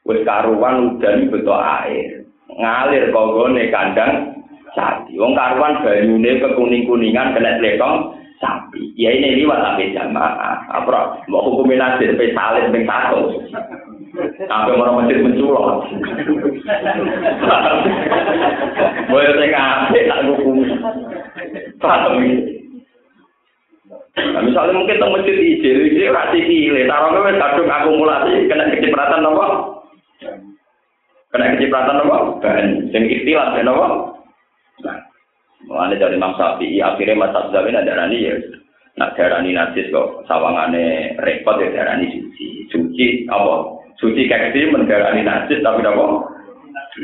Wis karuan udan betul air. Ngalir kogone kandang sapi. Wong karuan banyune kekuning-kuningan kena lekong sapi. Ya ini liwat sampai jamaah. Apa mau hukumin nasir sampai salin sampai satu. Sampai orang masjid menculok. Boleh saya ngasih tak hukum. Paham Nah, misalnya mungkin teng masjid ijil, ijil rasi kile, taruh ke kadung akumulasi, kena kecipratan apa? Kena kecipratan apa? Dan yang istilah, apa? Mulane dari Imam Syafi'i akhirnya Mas Abdul ada rani ya. Nak darani najis kok sawangane repot ya darani suci. Suci apa? Suci kayak gitu mendarani najis tapi apa?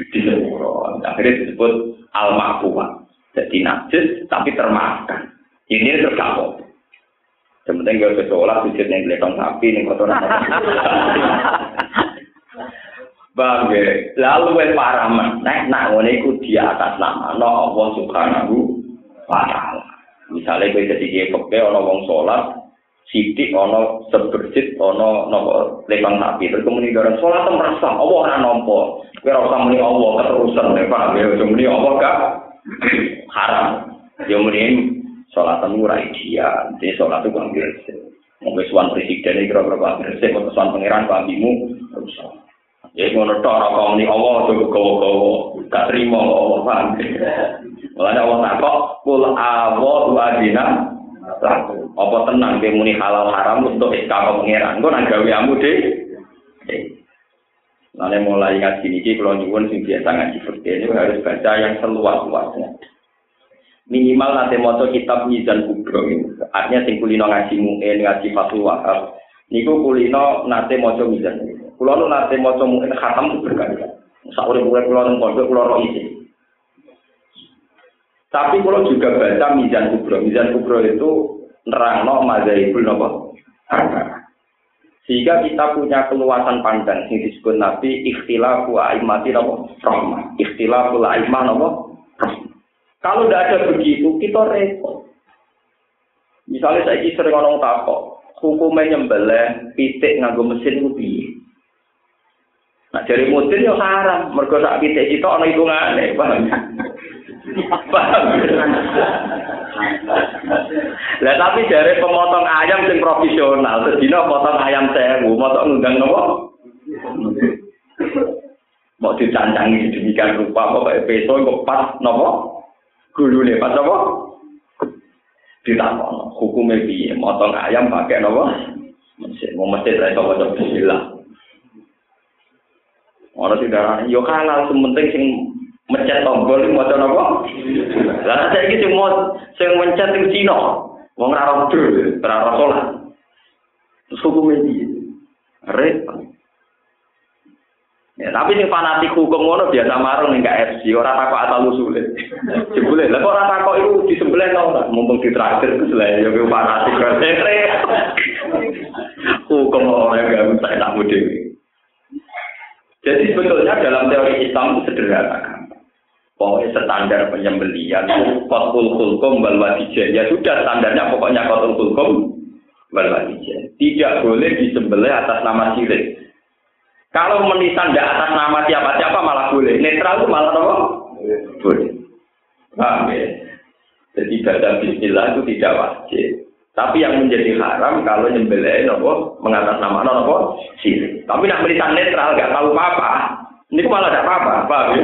Disepuro. Akhirnya disebut al makfuah. Jadi najis tapi termaafkan. Ini terus kapok. Sementing gak sekolah sujud yang gelekong sapi nih kotoran. Bang, lalu wes parah nek nak ngene iku di atas nama no Allah Subhanahu wa taala. Misale kowe dadi kiye kepe ana wong salat, sithik ana seberjit ana napa lemang sapi terus kemudian garan salat merasa Allah ora nampa. Kowe ora usah muni Allah keterusan nek paham ya muni Allah gak haram. Ya muni salat ora ideal, dadi salat itu ambil. Mungkin suan presiden ini kira-kira ambil, saya suan pangeran, Pak Abimu, rusak. Ya ngono tok kok muni Allah cukup gowo-gowo. Gak trimo Allah paham. Mulane Allah takok kul awu adina apa tenang ke muni halal haram untuk istiqamah pangeran. Engko nang gawe amu de. Lalu mulai ngaji niki kalau nyuwun sing biasa ngaji fikih ini harus baca yang seluas-luasnya. Minimal nanti moto kitab Mizan Kubro ini. Artinya sing kulino ngaji mu'in, ngaji Fatul. Niku kulino nanti moto Mizan ini. Kulo nu nate maca mungkin khatam berkali-kali. Saure mulai kulo nang pondok kulo ro isi. Tapi kulo juga baca Mizan Kubro. Mizan Kubro itu nerangno mazhabul napa? Sehingga kita punya keluasan pandang yang disebut Nabi ikhtilafu aimati napa? Rahmah. Ikhtilafu aimah napa? Kalau tidak ada begitu, kita repot. Misalnya saya sering ngomong takok, hukumnya nyembelih pitik nganggo mesin itu Nah dari mudin ya haram, mergo sak pitik itu ana hitungane, paham? Paham? Lah tapi dari pemotong ayam sing profesional, sedina potong ayam sewu, motong ngundang nopo? Mau dicancangi sedemikian rupa, pokoknya peso kok pas nopo? Gulune pas nopo? Ditakon, hukumnya piye? Motong ayam pakai nopo? Mesin, mau mesin saya coba coba bismillah. Ono sing darah yo halal sementing sing mencet tombol iki maca napa? Lah saiki sing mau sing mencet sing Cina. Wong ora ora ora salat. Terus hukum iki. Repot. Ya, tapi sing fanatik hukum ngono biasa marung ning KFC, ora takok asal usule. Jebule, lha kok ora takok iku disembelih to ora? Mumpung ditraktir terus lah ya kuwi fanatik Hukum ora gak bisa enak dhewe. Jadi sebetulnya dalam teori Islam itu sederhana. Pokoknya standar penyembelian, kotul kulkum wal Ya sudah standarnya pokoknya kotul kulkum wal Tidak boleh disembelih atas nama sirik. Kalau menisan tidak atas nama siapa-siapa malah boleh. Netral itu malah apa? Boleh. Paham ya? Jadi baca bismillah itu tidak wajib. Tapi yang menjadi haram kalau nyembelih nopo mengatas nama nopo sini. Tapi nak menisan netral gak tahu apa-apa. Ini malah tidak apa-apa, ya?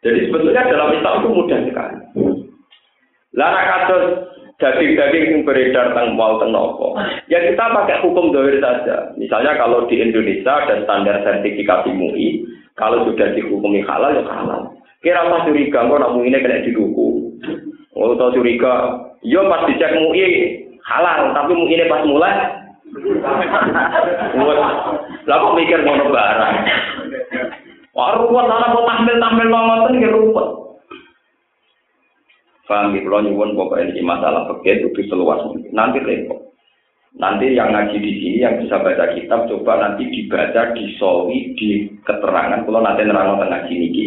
Jadi sebetulnya dalam Islam itu mudah sekali. Lara kasus daging-daging yang beredar tentang mau tenopo. Ya kita pakai hukum dohir saja. Misalnya kalau di Indonesia ada standar sertifikasi MUI, kalau sudah dihukumi halal ya halal. Kira apa curiga, kok namun ini kena didukung. Oh, tau curiga, yo pas dicek MUI halal, tapi MUI ini pas mulai. Lah kok mikir mau barang. Wah, ruwet anak mau tampil-tampil ngoten ya ruwet. Paham ya, kalau nyuwun pokoknya ini masalah fikih itu seluas mungkin. Nanti repot. Nanti yang ngaji di sini, yang bisa baca kitab, coba nanti dibaca, disolwi, di keterangan. Kalau nanti nerang tengah ngaji niki,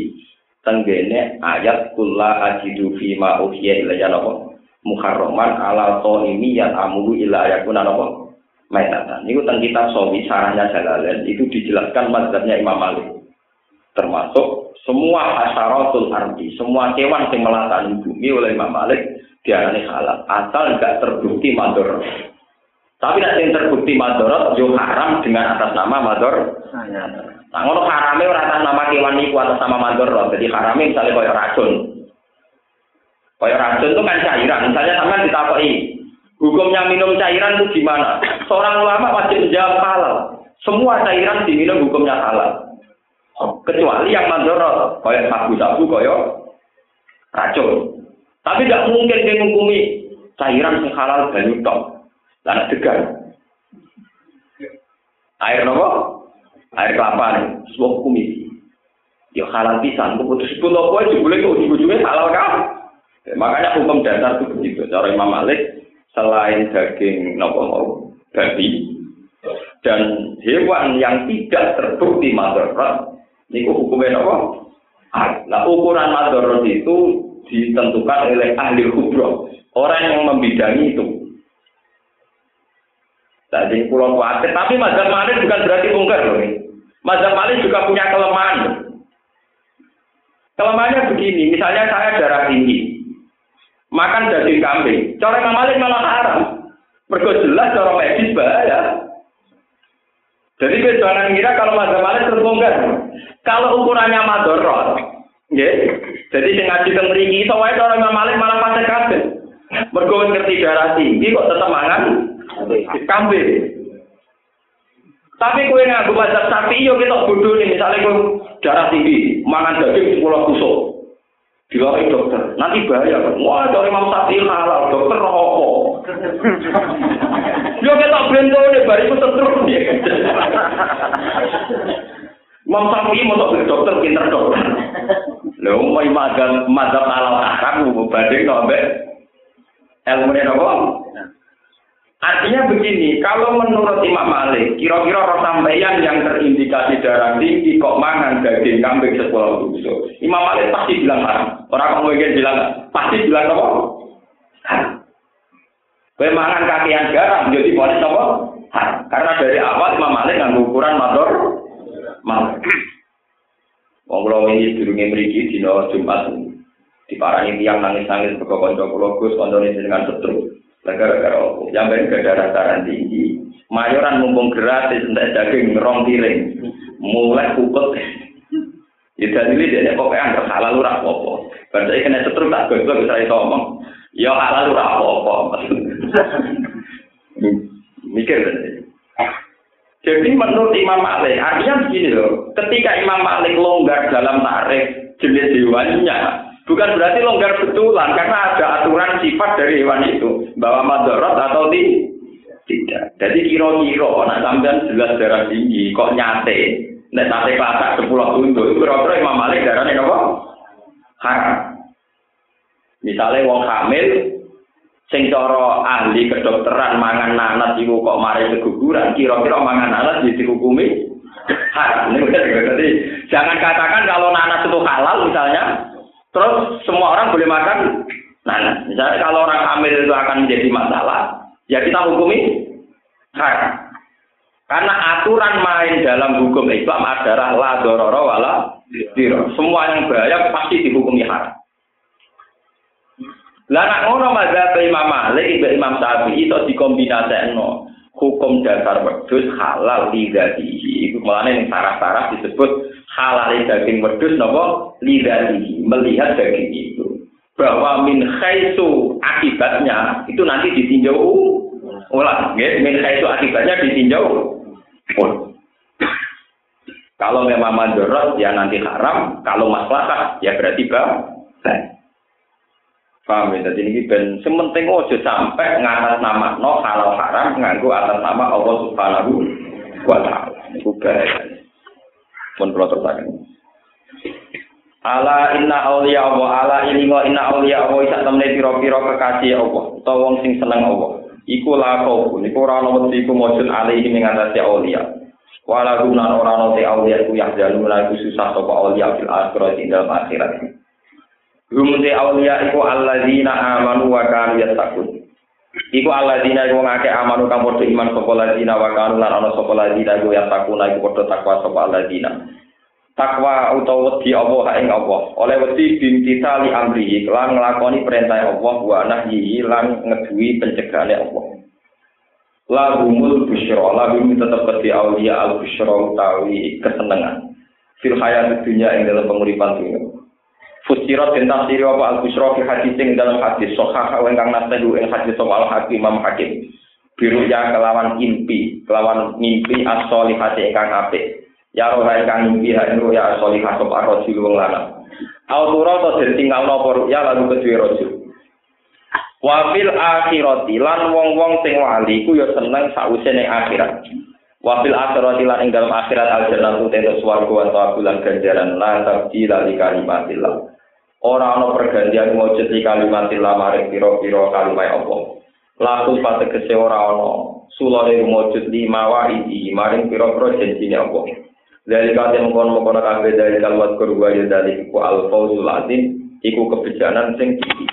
tenggene ayat kula ajidu fima uhiya ilayya napa muharraman ala ini yang amulu ila ayakuna napa maitatan. Niku teng kitab sawi sarahnya Jalalain itu dijelaskan mazhabnya Imam Malik. Termasuk semua asyaratul ardi, semua kewan yang melatani bumi oleh Imam Malik diarani halal, asal enggak terbukti mador. Tapi nak yang terbukti mador, yo haram dengan atas nama mador. Nah, ngono haramnya ora atas nama kewan niku atas nama. Jadi haramnya misalnya koyo racun. Koyo racun itu kan cairan. Misalnya sampean ditakoki, hukumnya minum cairan itu gimana? Seorang ulama wajib menjawab halal. Semua cairan diminum hukumnya halal. Kecuali yang mandorot, kayak sabu-sabu, kayak racun. Tapi tidak mungkin dia cairan yang halal banyu tok. Lanak degan. Air nopo? Air kelapa nih, sebuah hukumi. Ya halal pisan, putus pun nopo itu boleh kok ujung-ujungnya halal kan? Ya, makanya hukum dasar itu begitu. Cara Imam Malik, selain daging nopo mau babi dan hewan yang tidak terbukti madorot Niku hukumnya apa? Nah ukuran madorot itu ditentukan oleh ahli kubro, orang yang membidangi itu. Jadi pulau khawatir, tapi mazhab Malik bukan berarti ungkar loh. Mazhab Malik juga punya kelemahan. Kelemahannya begini, misalnya saya darah tinggi, makan daging kambing, cara Imam Malik malah haram. Mergo jelas cara medis bahaya. Jadi kita kira kalau mazhab Malik terbongkar. Kalau ukurannya madorot, ya, jadi sing ngaji teng mriki iso wae orang Malik malah pasal kabeh. Mergo ngerti darah tinggi kok tetep mangan kambing. Tapi kue nganggo mazhab sapi yo kita bodoh nih, misalnya kue darah tinggi, mangan daging sepuluh kusuk. Dilari dokter, nanti bahaya. Wah, dari Imam Sapi halal, dokter rokok. Yo kita bento nih, bariku setruk. Imam Syafi'i mau jadi dokter, pinter dokter. Lho, mau mazhab mazhab halal haram, banding sampai ilmu ini apa? Artinya begini, kalau menurut Imam Malik, kira-kira sampeyan yang terindikasi darah tinggi kok mangan daging kambing sepuluh tusuk. Imam Malik pasti bilang haram. Orang kamu ingin bilang, pasti bilang apa? Haram. mangan kakian garam, jadi polis apa? Haram. Karena dari awal Imam Malik nggak ukuran motor mal. Wong kula wingi durunge mriki dina Jumat diparani tiang nangis-nangis mergo kanca kula Gus kancane dengan setru. Gara-gara opo? Yang gak tinggi. Mayoran mumpung gratis entek daging rong piring. Mulai kukut. Ya dan ini dia pokoknya anggap halal ora apa-apa. Bar kena setru tak gosok bisa iso omong. Ya halal ora apa-apa. Mikir jadi menurut Imam Malik, artinya begini loh, ketika Imam Malik longgar dalam tarif jenis hewannya, bukan berarti longgar betulan, karena ada aturan sifat dari hewan itu, bahwa madorot atau di, Tidak. Jadi kira-kira nak sampean jelas darah tinggi kok nyate. Nek sate kelacak sepuluh tunduk, kira-kira Imam Malik darahnya apa? Haram. Misalnya wong hamil sing cara ahli kedokteran mangan nanas iku kok mari keguguran, kira-kira mangan nanas jadi dihukumi haram. Jadi jangan katakan kalau nanas itu halal misalnya, terus semua orang boleh makan nanas. Misalnya kalau orang hamil itu akan menjadi masalah, ya kita hukumi haram. Karena aturan main dalam hukum Islam adalah la dororo wala diro. Semua yang bahaya pasti dihukumi haram. Lah nak ngono mazhab Imam Malik Imam Syafi'i itu dikombinasekno hukum dasar wedhus halal lidatihi. Iku mulane ning sarah-sarah disebut halal daging wedhus napa lidatihi, melihat daging itu. Bahwa min khaisu akibatnya itu nanti ditinjau ulang, nggih. Min khaisu akibatnya ditinjau ulang. Kalau memang mandorot ya nanti haram, kalau masalah ya berarti baik. Paham ya? Jadi ini ben sementing ojo sampai ngatas nama no halal haram nganggu atas nama Allah Subhanahu wa taala. Bahaya. Pun kula terusaken. Ala inna auliya Allah, ala ilingo inna auliya Allah isa temne pira-pira kekasih Allah, utawa wong sing seneng Allah. Iku la kau, iku ora ono wedi iku mujud alaihi ing atase auliya. Wala guna ora ono te auliya iku yahzanu la iku susah sapa auliya fil akhirat ing dalem akhirat. Rumute aulia iku alladzina amanu wa kanu yattaqun. Iku alladzina iku ngake amanu kang padha iman sapa alladzina wa kanu lan ana sapa alladzina iku yattaqun iku padha takwa sapa alladzina. Takwa utawa wedi Allah ing Allah. Oleh wedi bintita li amrihi lan nglakoni perintah Allah wa nahyi lan ngeduwi pencegahane Allah. Lahumul busyra, lahum tetep wedi aulia al busyra utawi kesenengan. Fil hayat dunya ing dalam penguripan dunia. Fusirat dan tafsir apa al busra fi hadis ing dalam hadis sahih ingkang nasehu ing hadis soal hakim Imam Hakim. Biru ya kelawan impi, kelawan mimpi as-solihati ingkang apik. Ya roh ingkang mimpi ing ya as-solihah sapa rajul wong lanang. Autura to den tinggal napa ya lalu kedue rajul. Wa fil akhirati lan wong-wong sing wali ku ya seneng sause ning akhirat. Wa fil akhirati lan ing dalam akhirat al jannatu tentu swarga wa bulan ganjaran la tabdila li kalimatillah. Ora ana pergantian wujud di kalimat maring pira-pira kalimat apa laku pategese ora ana. Sulane wujud di mawaidi maring pira-pira janjine apa dari kate mengkon mengkon kabeh dari kalimat kurwa ya dari ku al fauzul azim iku kebijakan sing tinggi.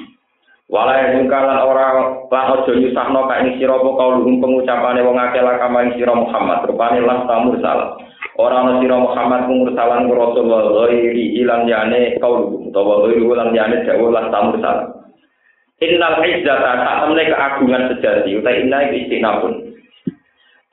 Wala yang kalan ora lan aja nyusahno kae sira apa kaulun pengucapane wong akeh lakama sira Muhammad. Rupane lan tamur salah Orang ana sira Muhammad mursalan rasul wa ghairi ilan yane kaulu utawa ghairi ulan yane dawuh lan tamursalan. Innal izzata ta'amne keagungan sejati utai inna istinabun.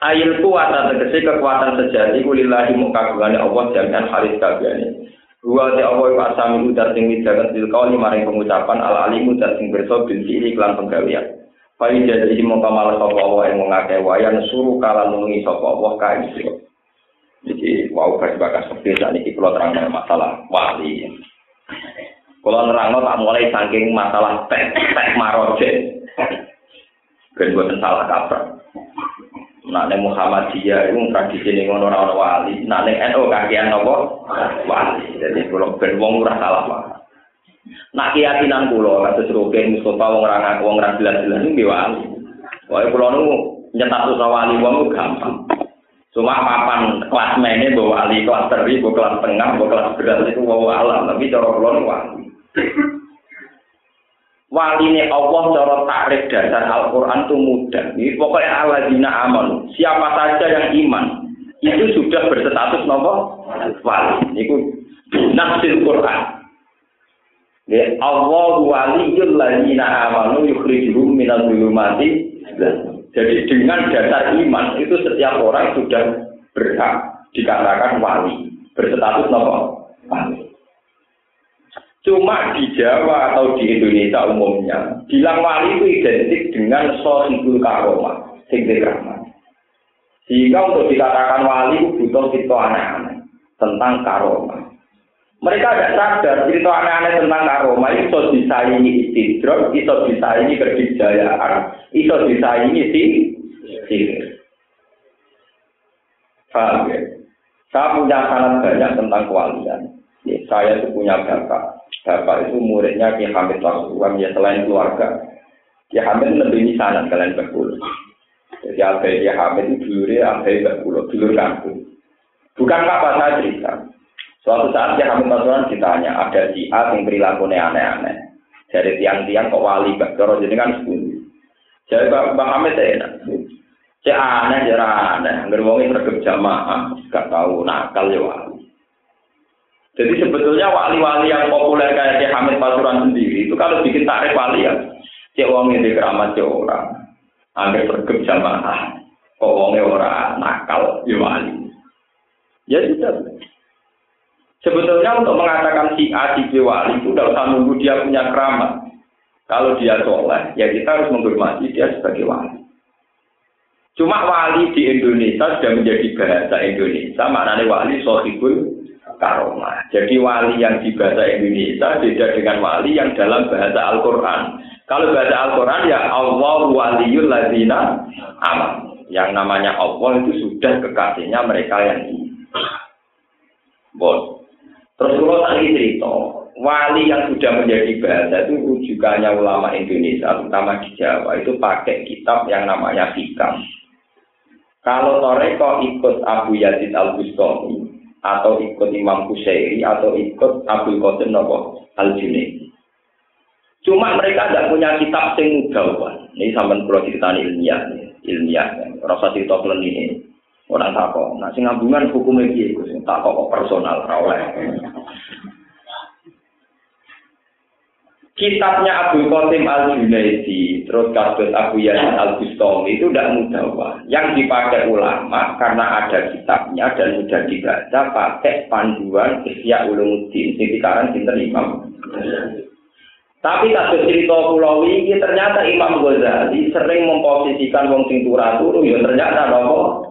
Ayil kuwata tegesi kekuatan sejati kulillahi mukagungane Allah jami'an haris kabehane. Wa te Allah iku asami udat sing widangan bil kauli maring pengucapan al alimu dat sing berso bil fi'li kelan penggawean. Fai jadi mongko malah sapa Allah ing ngake wayan suruh kala nungi sapa Allah kae Jadi mau bakas seperti saat ini kalau terang masalah wali. Kalau nerang tak mulai saking masalah teh teh maroje. Ben buatan salah kabar. Nah, Muhammad dia itu tradisi ini ngono orang wali. Nah, neng NU kagian nopo wali. Jadi kalau ben wong ora salah pak. Nah, keyakinan kulo kata serukin Mustafa wong orang wong orang jelas-jelas ini wali. Wah, kulo nu nyetak wali wong gampang. Cuma papan kelas mainnya bawa wali kelas teri, bawa kelas tengah, bawa kelas berat itu bawa alam. Tapi cara kulon wali. Wali ini Allah cara takrif dasar Al-Quran itu mudah. Ini pokoknya Allah dina aman. Siapa saja yang iman itu sudah berstatus nopo wali. Ini nafsil Quran. Ya Allah waliyul ladina amanu yukhrijuhum minal zulumati jadi dengan dasar iman itu setiap orang sudah berhak dikatakan wali, berstatus nopo wali. Cuma di Jawa atau di Indonesia umumnya, bilang wali itu identik dengan sohibul karomah, singkir. Sehingga untuk dikatakan wali itu butuh cerita aneh-aneh tentang karomah. Mereka tidak sadar cerita aneh-aneh tentang karomah itu bisa ini istidrok, itu bisa ini kedijayaan, itu bisa ini sih sihir. Paham ya? Saya punya sangat banyak tentang kewalian. Ya, saya itu punya bapak. Bapak itu muridnya Ki Hamid Pasuruan, ya selain keluarga. Ki Hamid lebih sanat kalian berkulo. Jadi Abai Ki Hamid itu dulurnya Abai berkulo, dulur kampung. Bukan apa saya cerita. Suatu saat Ki Hamid Pasuruan ditanya, ada si A yang perilakunya aneh-aneh. Dari tiang-tiang kok wali, Bapak jadi kan sepuluh. Jadi Pak Hamid saya enak. Cek aneh, cek aneh. Angger wong sregep jamaah, gak tahu nakal ya wali. Jadi sebetulnya wali-wali yang populer kayak Cek Hamid Pasuruan sendiri itu kalau bikin tarik wali ya, cek wong ini keramat cek orang. Angger sregep jamaah, kok wongnya orang nakal ya wali. Ya sudah. Sebetulnya untuk mengatakan si A, si B wali itu tidak usah nunggu dia punya keramat. Kalau dia soleh, ya kita harus menghormati dia sebagai wali. Cuma wali di Indonesia sudah menjadi bahasa Indonesia, maknanya wali sohibul karomah. Jadi wali yang di bahasa Indonesia beda dengan wali yang dalam bahasa Al-Quran. Kalau bahasa Al-Quran ya Allah waliyul ladina aman. Yang namanya Allah itu sudah kekasihnya mereka yang ini. Bon. Terus kalau tadi cerita, wali yang sudah menjadi bahasa itu rujukannya ulama Indonesia, terutama di Jawa, itu pakai kitab yang namanya Hikam. Kalau Toreko ikut Abu Yazid Al Bustami atau ikut Imam Kusairi atau ikut Abu Qasim Nopo Al Junaidi. Cuma mereka tidak punya kitab sing gawan. Ini sampai perlu cerita ilmiah, ilmiah. Rasa cerita ini orang takok. Nah, sing ngambungan hukumnya gitu, sing takok personal, oleh. kitabnya Abu Qasim Al Junaidi, terus kasus Abu Yazid Al Bustami itu tidak mudah. Yang dipakai ulama karena ada kitabnya dan mudah dibaca pakai panduan Ihya Ulumuddin. Ini sekarang kita Imam. Tapi kasus cerita Pulau ini ternyata Imam Ghazali sering memposisikan wong sing turu ya ternyata nopo.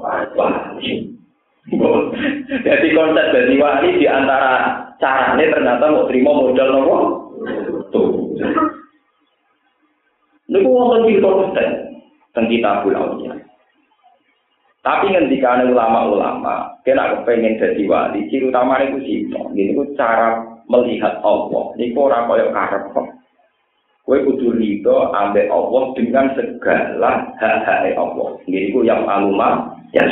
Jadi konsep dari wali di antara caranya ternyata mau terima modal nopo Niku wonten cerita konten tentang kitab ulama. Tapi ketika ada ulama-ulama, kena kepengen jadi wali, ciri utama itu sih, ini cara melihat Allah. Ini orang kaya karep kok. Kue kudu rido ambek Allah dengan segala hak-hak Allah. Ini ku yang alumah, ya.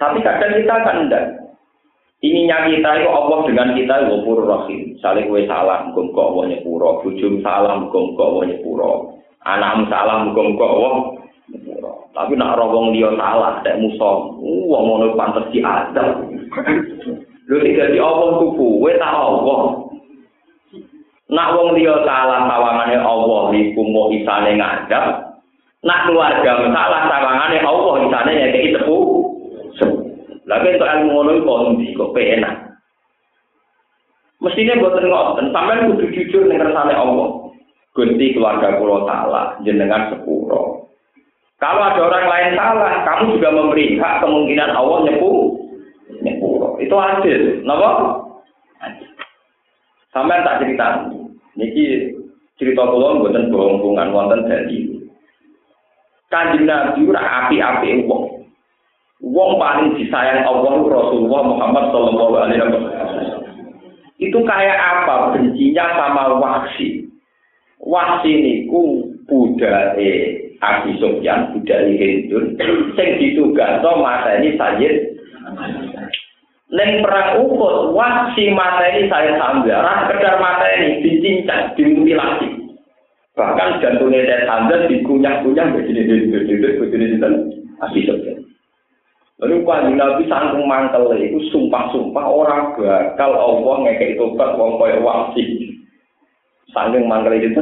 Tapi kadang kita kan enggak. Ininya kita itu Allah dengan kita pur rahim. Saling kue salah, mukum kok Allah. Bujum salah, mukum kok Allah. Anakmu salah, mukum kok Allah. Tapi nak rawong dia salah, tak musuh. Wah, mau pantas di Lu tidak di Allah tuh kue tak Allah. Nak wong dia salah, tawangannya Allah, iku mau isane ngadap. Nak keluarga salah, tawangannya Allah, isane nyekei sepuh. Lagi untuk ilmu ngono kok ndi kok penak. Mestinya buatan ngoten, sampai kudu jujur dengan kersane Allah. Gusti keluarga kula salah, jenengan sepuro. Kalau ada orang lain salah, kamu juga memberi hak kemungkinan Allah nyepu. Itu adil, napa? Sampai tak cerita, niki cerita kula mboten bohong-bohongan wonten dari Kanjeng Nabi ora api-api wong. Wong paling disayang Allah Rasulullah Muhammad Wasallam. Itu kayak apa bencinya sama wasi. Wasi niku budaya Abi Sufyan, budaya Hindun, sing ditugaso mateni Sayyid Neng perang Uhud, wasi mateni saya sambil, ras kedar mateni dicincang, dimutilasi. Bahkan jantungnya saya sambil dikunyah-kunyah begini-begini, begini-begini, Abi Sufyan. Lalu kanjeng Nabi sangkung mangkel itu sumpah-sumpah orang bakal Allah ngekek tobat wong koyo wasi. Sangking mangkel itu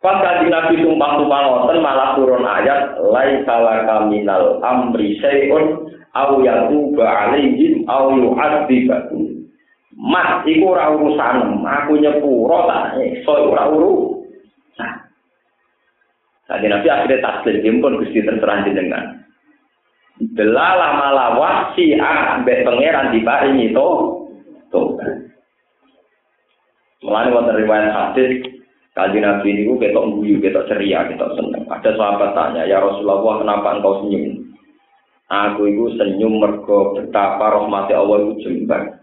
Pas kanjeng Nabi sumpah-sumpah ngoten malah turun ayat lai salaka minal amri syai'un aw yatuba alaihim aw yu'adzibahum. Mas iku ora urusan, aku nyepuro tak iso ora urusan. Tadi Nabi akhirnya taslim, pun Gusti terserah jenengan. Delalah malah wasi ambek pangeran diparingi to. To. Mulane wonten riwayat hadis Kaji Nabi ini ketok guyu, ketok ceria, ketok seneng. Ada sahabat tanya, ya Rasulullah kenapa engkau senyum? Aku itu senyum mergo betapa rahmati Allah itu jembar.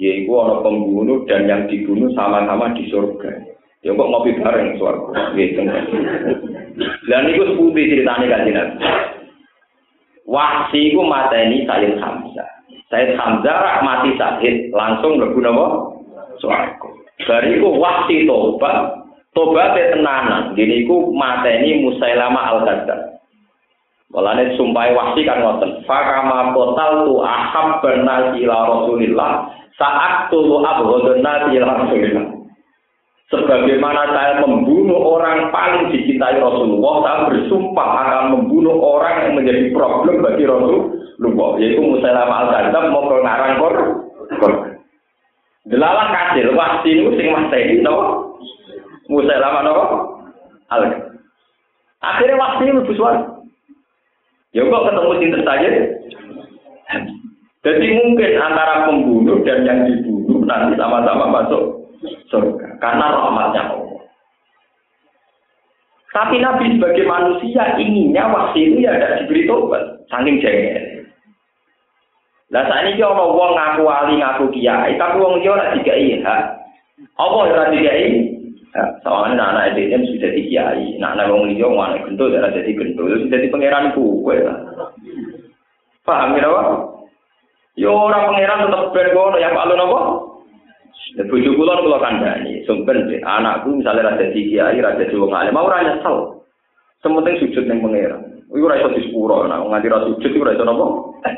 Yaitu orang pembunuh dan yang dibunuh sama-sama di surga. Ya kok ngopi bareng suarga. Gitu. Dan itu seputih ceritanya kaji Nabi. Wahsi itu mata ini Sayyid Hamzah. Sayyid Hamzah mati sahid langsung berguna apa? Suarga. Bariku wahsi tobat, tobat tenanan. Gini ku mateni Musailama al-Kadzab. Walane sumpah wahsi kan ngoten. Fakama total tu ahab bernasi ila Rasulillah saat tulu nasi ila Rasulillah. Sebagaimana saya membunuh orang paling dicintai Rasulullah, saya bersumpah akan membunuh orang yang menjadi problem bagi Rasulullah, yaitu Musailama al-Kadzab mau ngarang kor. Delalah kasil, wahsi itu sing mateni napa? Musa lama napa? Al. Akhirnya wahsi itu. Ya kok ketemu cinta saja? Jadi mungkin antara pembunuh dan yang dibunuh nanti sama-sama masuk surga karena rahmatnya Allah. Tapi Nabi sebagai manusia inginnya wahsi itu ya ada diberi tobat, saking jengkel. Lah saat ini orang wong ngaku wali ngaku kiai, tapi wong dia dikai hak. Apa ora dikai? soalnya nah, anak anak SDM sudah dikiai, nah anak orang liyong anak gendut, anak jadi gendut, itu sudah di pangeran kowe lah. Paham kira apa? Yo orang pangeran tetep ben kono ya Pak alun apa? Bucu kulon kulon kandani, sumpen sih, anakku misalnya rada di kiai, rada di wong alim, mau raja sel, sementing sujud ning pangeran. Iku raja di sepura, nah, nganti raja sujud, iku raja apa? Eh.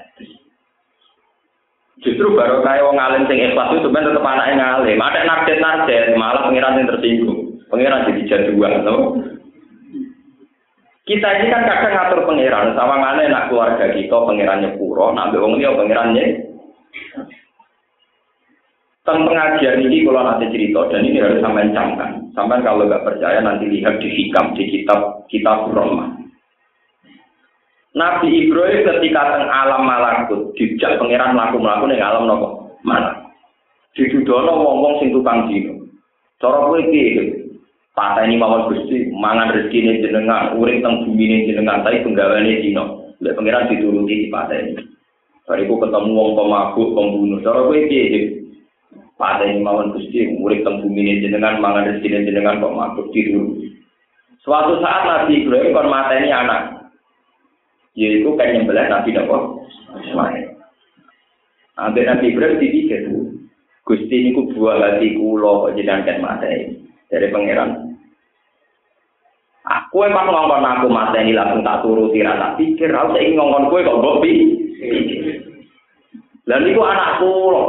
Justru baru kayak wong alim sing ikhlas itu sebenarnya tetap anaknya ngalim. Ada narjet narjet malah pengiran yang tersinggung. Pengiran jadi jaduan, no? Kita ini kan kadang ngatur pengiran, sama mana nak keluarga kita pengirannya puro, nak wong dia pengirannya. Tentang pengajian ini kalau nanti cerita dan ini harus sampai camkan. Sampai kalau nggak percaya nanti lihat di hikam di kitab kitab Roma. Nabi Ibrahim ketika teng alam malakut dijak pangeran mlaku mlaku ning alam napa? Malak. Didudono wong-wong sing tukang dino. Cara kowe iki pateni mawon Gusti, mangan rezekine jenengan, urip teng bumi jenengan, tapi penggaweane dino. Lek pangeran dituruti di pateni. Bariku ketemu wong pemabuk, pembunuh. Cara kowe iki pateni mawon Gusti, urip teng bumi jenengan, mangan rezekine jenengan kok dituruti. Suatu saat Nabi Ibrahim kon mateni anak, yaitu kan nyembelah Nabi Nabi Ismail. Ambil Nabi Ibrahim dipikir, Gusti ini buah hati kulo kok jadi kan mata ini dari pangeran. Aku emang ngongkon aku mata ini langsung tak turuti rasa pikir, aku ingin ngongkon kue kok gue Lalu itu anak kulo.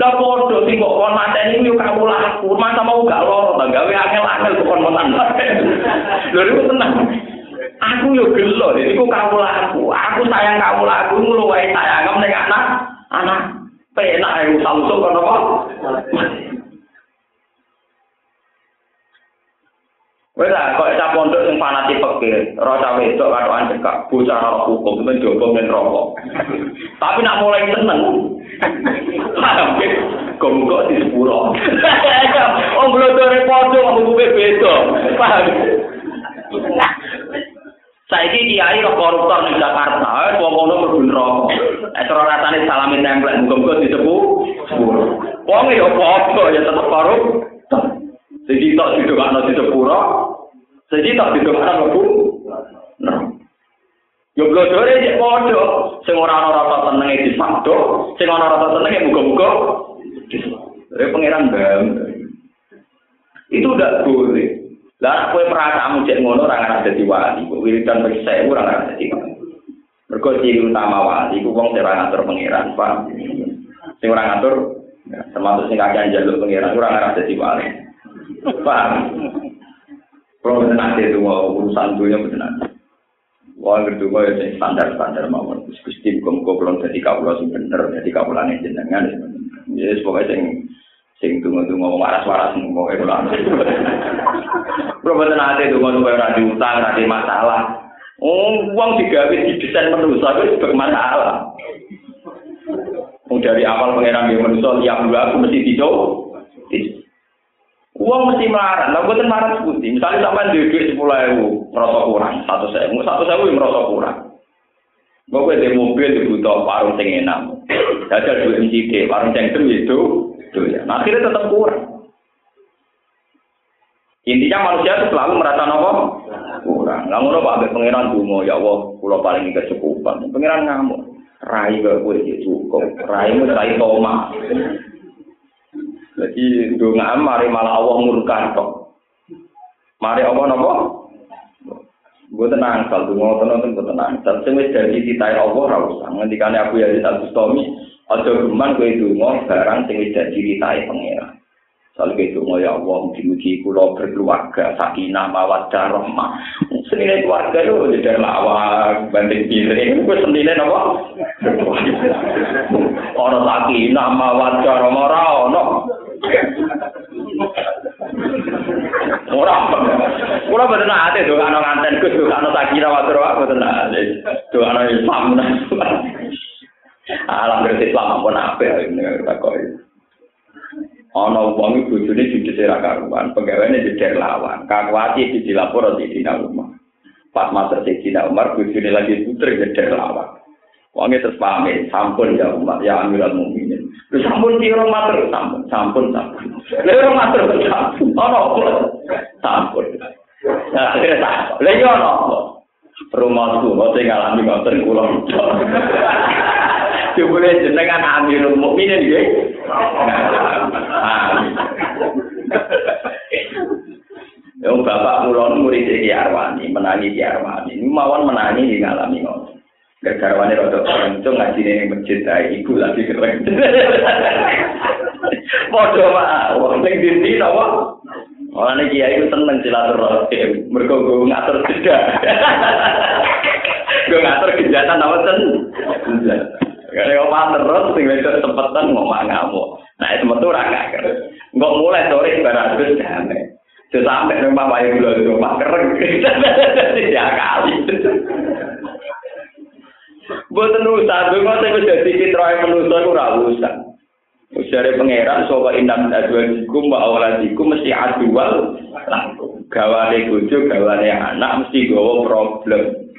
Lah podo sing kok kon mateni yo kamu laku, masa mau gak loro, gawe angel-angel kok kon. Lha itu tenang. Aku yo gelo, aku kamu laku. Aku sayang kamu laku, mulu wae sayang kamu dengan anak, anak. Penak yang samsung kan apa? Wes kok sak pondok sing fanatik pekir, rasa wedok karo cekak, bocah ora hukum men jogo men rokok. Tapi nak mulai seneng. Kok kok di sepuro. Oh, blodore padha ngomong beda. Paham? Saiki kiai roh koruptor di Jakarta, eh wong ngono mlebu neraka. Eh cara rasane salamin templek muga-muga disebut. Wong ya padha ya tetep korup. Jadi tak didongakno di sepuro. Jadi tak didongakno mlebu. Yo blodore cek padha, sing ora ana rasa senenge disabdo, sing ana rasa senenge muga-muga. Dari pangeran bam. Itu udah boleh. Lah kowe perasaanmu cek ngono ora ngarep dadi wali, kok wiridan wis sewu ora ngarep dadi wali. Mergo ciri utama wali iku wong sing ora ngatur pangeran, Pak. Sing ora ngatur ya, termasuk sing kakek njaluk pangeran ora ngarep dadi wali. Pak. Kalau nanti itu mau urusan dunia benar. Wah, kedua ya standar-standar mawon. Gusti muga-muga kula dadi kawula sing bener, dadi kawulane jenengan. Ya, pokoknya sing mau waras-waras mau kayak kula. Kulo boten ate tunggu-tunggu ora diutang, ora masalah. Oh, uang digawe didesain manusia itu bermasalah. Oh, dari awal pangeran dia manusia tiap dua aku mesti tidur. Uang mesti marah, lah buatan marah sebuti. Misalnya sampai duit duit sepuluh ribu, merasa kurang, satu ribu, satu ribu merasa kurang. Gue di mobil dibutuh warung sing enak, jajal dua MCD, warung sing itu, itu ya. Nah, akhirnya tetap kurang. Intinya manusia itu selalu merasa nopo kurang. Nggak ngono pak, pangeran dungo ya Allah, pulau paling kecukupan. Pangeran ngamuk, rai gak gue cukup, rai mu rai toma. Jadi doa mari malah Allah murka tok. Mari Allah nopo? Gue tenang, kalau donga tenang gue tenang. Dan sing wis dadi titahe Allah usah. Ngendikane aku ya Al Bustami, aja geman kowe donga barang sing wis dadi titahe pangeran. Soal itu ya Allah, mugi-mugi kula berkeluarga, sakinah, mawaddah, rahmah. Senine keluarga itu jadi lawak, banding piring, itu senine apa? Orang sakinah, mawaddah, rahmah, rahmah, Ora. Kula boten nate dokano nganten Gus dokano sakira matur wae boten nate. Dokano Islam. Alam Islam pun apik ini takoki. Ana wong bojone didhese ra karuan, pegawene didher lawan. Kakuati iki dilapor di Dina Umar. Pas mater di Umar bojone lagi puter didher lawan. Wonge terus pamit, sampun ya Umar, ya Amirul Mukminin. Lu sampun kira mater, sampun, sampun, sampun. Lha ora mater sampun. Ono sampun. Nah, lha yo ono. Rumahku, mau ngalami ngoten kula. Jebule jenengan Amirul Mukminin nggih. Yang bapak mulon murid Ki Arwani, menangi Ki Arwani. Ini mawon menangi di ngalami ngono. Garwane rada kencung ngaji ning masjid ae iku lagi keren. Padha wae, wong ning dindi napa? Ora nek kiai ku seneng silaturahim, mergo go ngatur jeda. Go ngatur kejahatan apa ten? Kalau yang terus, sing itu sempetan ngomong mangamu. Nah, itu ora raka. Enggak mulai sore barang terus jamet. Terus sampai rumah bayi gula di rumah kereng. Ya kali. Buat nusa, gue mau saya jadi fitrah yang menusa, gue usah. Usari pengeran, soba indah adua dikum, bahwa dikum, mesti adual. Gawane bojo, gawane anak, mesti gawa problem.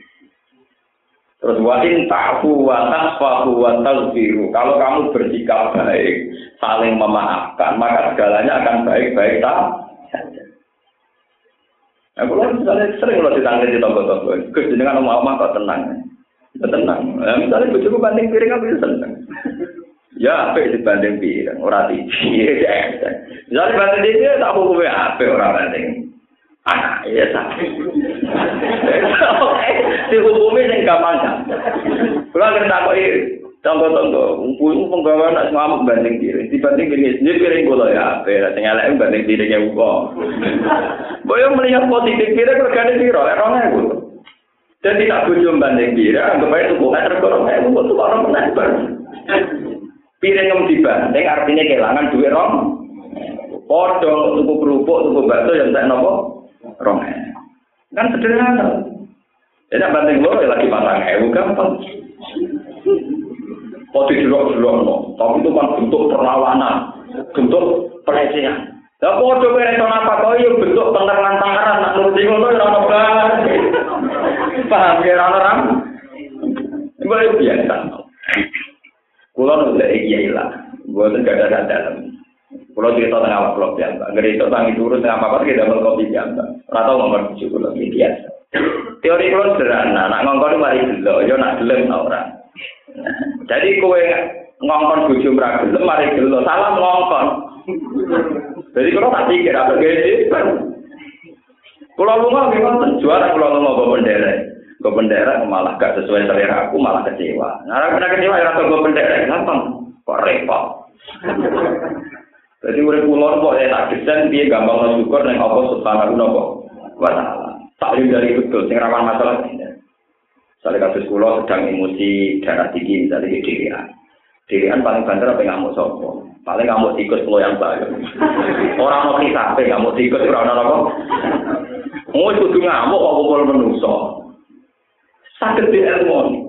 Terus wa in ta'fu wa tasfahu wa taghfiru. Kalau kamu bersikap baik, saling memaafkan, maka segalanya akan baik-baik tak Nah, kalau misalnya sering lo ditangani di Gus dengan omah-omah kok tenang. Ya, tenang. Nah, misalnya cukup banding piring, aku seneng. Ya, apa dibanding piring, orang tinggi. Misalnya banding dia tak hukumnya apa orang banding. anak ya sakit dihubungi ini gak panjang kalau akhirnya tak kok tonggo-tonggo kumpul penggawa nak ngamuk banding diri. Dibanding diri sendiri piring gula ya apa ya tinggal lain banding diri ya uko boyo melihat positif kira regane piro? Lek 2000 itu dan tidak punya banding diri anggap aja tubuhnya tergolong kayak uko tuh orang menaibar piring yang dibanding artinya kehilangan duit rom Podol, tuku kerupuk, tuku bakso, yang tak nopo, rong kan sederhana jadi banding lo lagi pasang ewu gampang Poti jelok-jelok no, tapi itu kan bentuk perlawanan, bentuk pelecehan. Lah podo kowe reso apa kok yo bentuk pengeran-pengeran nak nuruti ngono ora ono Paham ya ora ora? Iku biasa. Kulo nek iki lah, gua gak ada dalam. Kalau cerita tengah awal kalau biasa, nggak cerita tentang itu urus tengah apa kita dapat kopi biasa. Rata nomor tujuh kalau ini biasa. Teori kalau sederhana, nak ngongkon mari dulu, yo nak gelem orang. Jadi kue ngongkon buju meragel, mari dulu, salah ngongkon. Jadi kalau tak pikir apa gede, kalau lu nggak gimana, juara kalau lu nggak bawa bendera, bawa bendera malah gak sesuai selera aku, malah kecewa. Nah, karena kecewa ya rasa bawa bendera, gampang, kok repot. Jadi urip kula kok enak desain piye gampang syukur ning apa subhanahu wa taala. Taklim dari betul sing rawan masalah ini. Misalnya kasus kula sedang emosi darah tinggi misalnya di. Dirian paling banter apa ngamuk sopo. Paling ngamuk tikus lo yang baik. Orang mau apa ngamuk tikus orang orang apa? Mau kudu ngamuk kok kumpul menuso. Sakit di ilmu.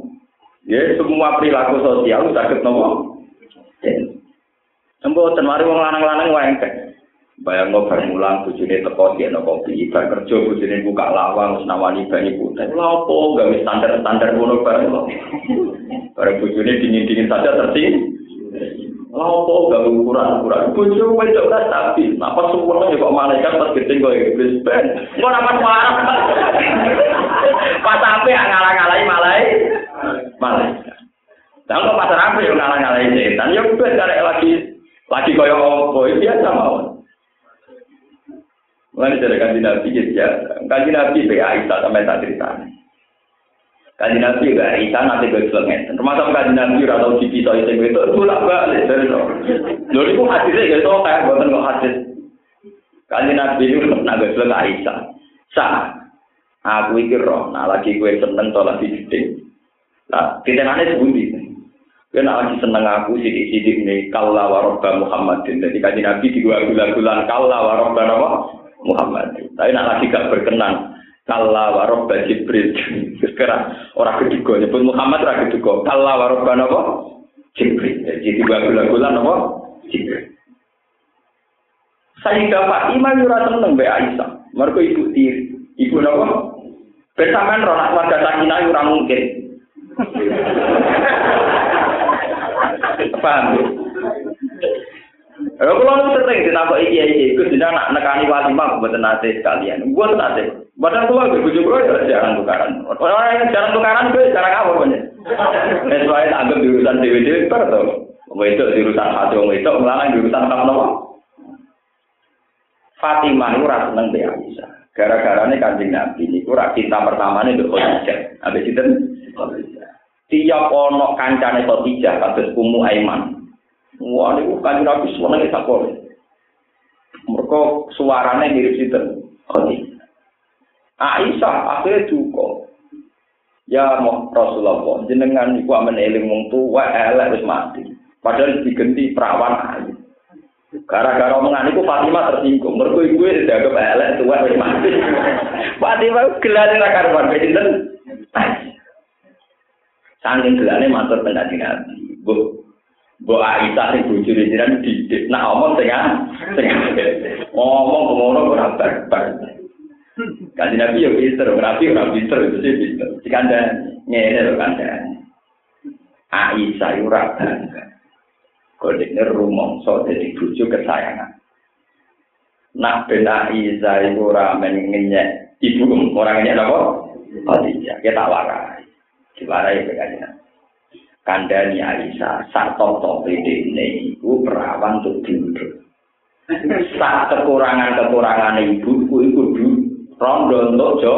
Ya semua perilaku sosial sakit nopo. Embo ten mari wong lanang-lanang wengkek. Bayang bar mulang bojone teko dia no kopi, bar kerja bojone buka lawang wis nawani banyu putih. Lha opo gawe standar-standar ngono bareng kok. Bareng bojone dingin-dingin saja terting. Lha opo gawe ukuran-ukuran bojo wedok ta stabil. Napa sempurna ya kok malaikat pas gedeng kok iblis ben. Engko napa parah. Pas sampe ngalah-ngalahi malai. Malaikat. Lah kok pasar apa yo ngalah-ngalahi setan. Ya ben karek lagi lagi koyo opo biasa mawon. Mulai dari kanji Nabi ya, kanji Nabi be Aisyah sampai tak cerita. Kanji Nabi be Aisyah nanti gue selengen. Termasuk kanji Nabi atau cipi soal itu itu bolak balik dari itu. Lalu itu hadisnya gitu kayak buatan kok hadis. Kanji Nabi itu nak gue selengen Aisyah. Sah, aku ikir roh. Nah lagi gue seneng sholat di gede. Nah, kita nanti sebuti. Gue nak lagi seneng aku sidik-sidik nih. Kalla warobba Muhammadin. Jadi kanji Nabi di gua gula-gulan. Kalla warobba apa? Muhammad. Tapi nak lagi gak berkenan. Kalla warobba Jibril. Sekarang orang ketiga nyebut Muhammad orang ketiga. Kalla warobba apa? Jibril. Jadi tiga bulan-bulan apa? Jibril. Sayyidah Fatimah yura seneng be Aisyah. Mereka ibu tiri. Ibu napa? Bersamaan roh nak warga sakinah yura mungkin. Ya kalau nu sering dinampak iki iki, Gus dina nak nekani walimah mboten nate sekalian. Mboten nate. Kula ge bojo kula ya jarang tukaran. Orang yang jarang tukaran kuwi jarang apa punya. Wis wae anggap diurusan dhewe-dhewe per to. Wong itu diurusan hati wong itu nglarang diurusan apa napa? Fatimah itu ora seneng be Aisyah. Gara-garane Kanjeng Nabi niku ora cinta pertamane nduk Khadijah. Habis itu Tiap ono kancane Khadijah kados Ummu Aiman. Wah, ini kan Nabi semuanya kita boleh. Mereka suaranya mirip sinten. Khadijah. Aisyah akhirnya duka. Ya mau Rasulullah, jenengan iku amen eling wong tuwa elek wis mati. Padahal digenti perawan ayu. Gara-gara omongan itu Fatimah tersinggung. Mergo iku wis dianggap elek tuwa wis mati. Fatimah gelane ra karuan sinten. Saking gelane matur tengah Nabi. Bu Aisyah sing bojone jenengan didik. Nah omong sing sing ngomong ngono ora barbar. Kanjeng Nabi yo pinter, ora pinter itu sih pinter. Dikanda ngene lho kanda. Aisyah ora bangga. Kodene rumangsa dadi bojo kesayangan. Nak ben Aisyah ora men ngenyek ibu ora ngenyek napa? Khadijah, kita warai. Diwarai Nabi. Kandani Aisyah sak top-top ini iku perawan untuk diudur. Sak kekurangan-kekurangan ibu iku iku du rondo untuk jo.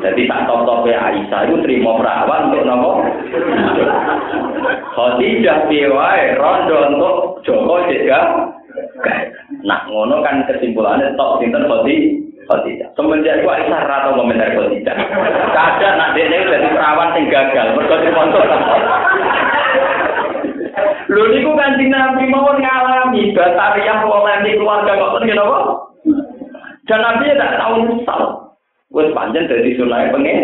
Jadi sak top-top Aisyah itu terima perawan untuk nopo. Khadijah piwai rondo untuk Joko juga. Nah ngono kan kesimpulannya top sinten Khadijah. Khadijah. Semenjak itu Aisyah rata komentar Khadijah. Kadang nak dia ini jadi perawan yang gagal. Mereka sponsor. Lho niku kanjeng Nabi mau ngalami batariah polemik keluarga kok ngene apa? Dan Nabi tidak tahu nyesal. Wes panjang dari sunai pengen.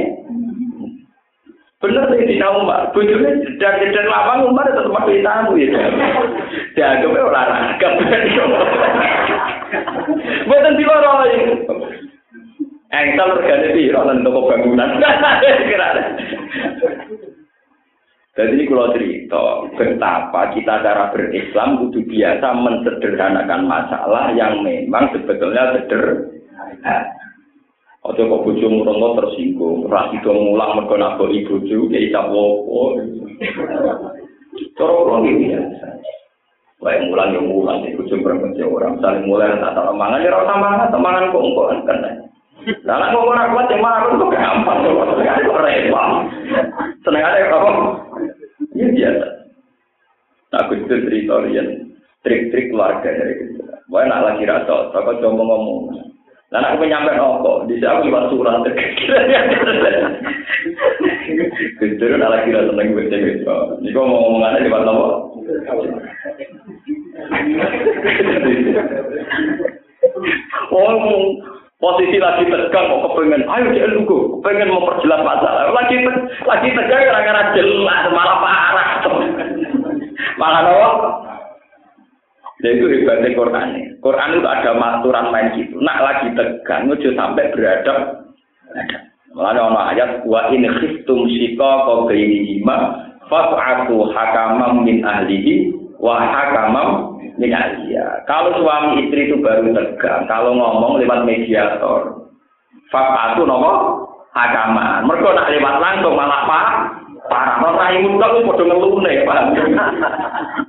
Bener sih di Umar, bujurnya dari dari lapang Umar tetap masih tamu ya. Dianggapnya olahraga. Bukan di luar Engsel regane piro nang toko bangunan. Jadi ini kalau cerita betapa kita cara berislam kudu biasa mensederhanakan masalah yang memang sebetulnya sederhana. Ojo kok bojo murono tersinggung, ra itu ngulang mergo nak ibu bojo ya isa wopo. Cara kula iki biasa. Wae mulang yo mulang iku bojo perempuan orang saling mulai tak tak mangan ya ora mangan, mangan kok engko kan. Lah nek ngomong ora kuat marung kok gampang kok repot. Seneng aja apa? Ya biasa. Aku itu cerita trik-trik keluarga dari itu. Wae nak lagi rasa, kok coba ngomong. Lah aku nyampe opo, di aku liwat surat. Kudu nak lagi rasa seneng wis wis. Niku ngomong-ngomongane liwat nopo? Oh, posisi lagi tegang kok kepengen ayo dia lugu kepengen memperjelas masalah lagi lagi tegang karena jelas malah parah malah apa Nah itu hebatnya Quran. Quran itu ada aturan main gitu. Nak lagi tegang, ojo sampai beradab. Malah ada ayat wa in khiftum shiqaqa bainihima fat'atu hakamam min ahlihi wa hakamam min ahliya. Kalau suami istri itu baru tegang, kalau ngomong lewat mediator, fat'atu nopo? Hakaman. Mereka nak lewat langsung malah pak parah. Ora rai mutlak ku padha ngelune paham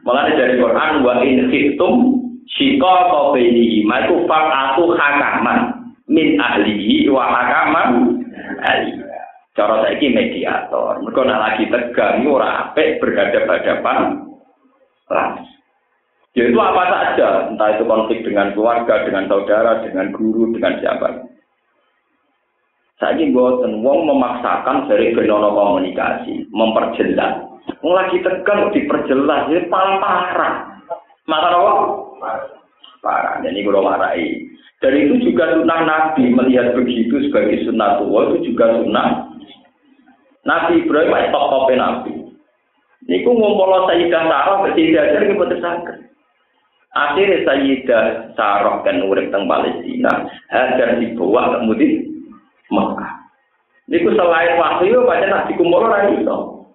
malah dari Quran wa in khiftum shika ka baini ma tu faqatu hakaman. Min ahlihi wa hakaman ahli cara saiki mediator. Mergo nek lagi tegang ora apik berhadapan-hadapan langsung yaitu apa saja, entah itu konflik dengan keluarga, dengan saudara, dengan guru, dengan siapa. Saya buatan wong memaksakan dari benono komunikasi, memperjelas. Lagi tegang diperjelas, ini paling parah. Maka apa? Parah. Jadi kalau marahi. Dari itu juga sunnah Nabi melihat begitu sebagai sunnah tua itu juga sunnah Nabi Ibrahim itu top Nabi. Niku ngumpul Sayyidah Sarah Sayyidah Hajar ke sakit. Akhirnya Sayyidah Sarah kan urip teng Palestina, Hajar dibawa kemudian Mekah. Niku selain wahyu baca nak dikumpul ora iso.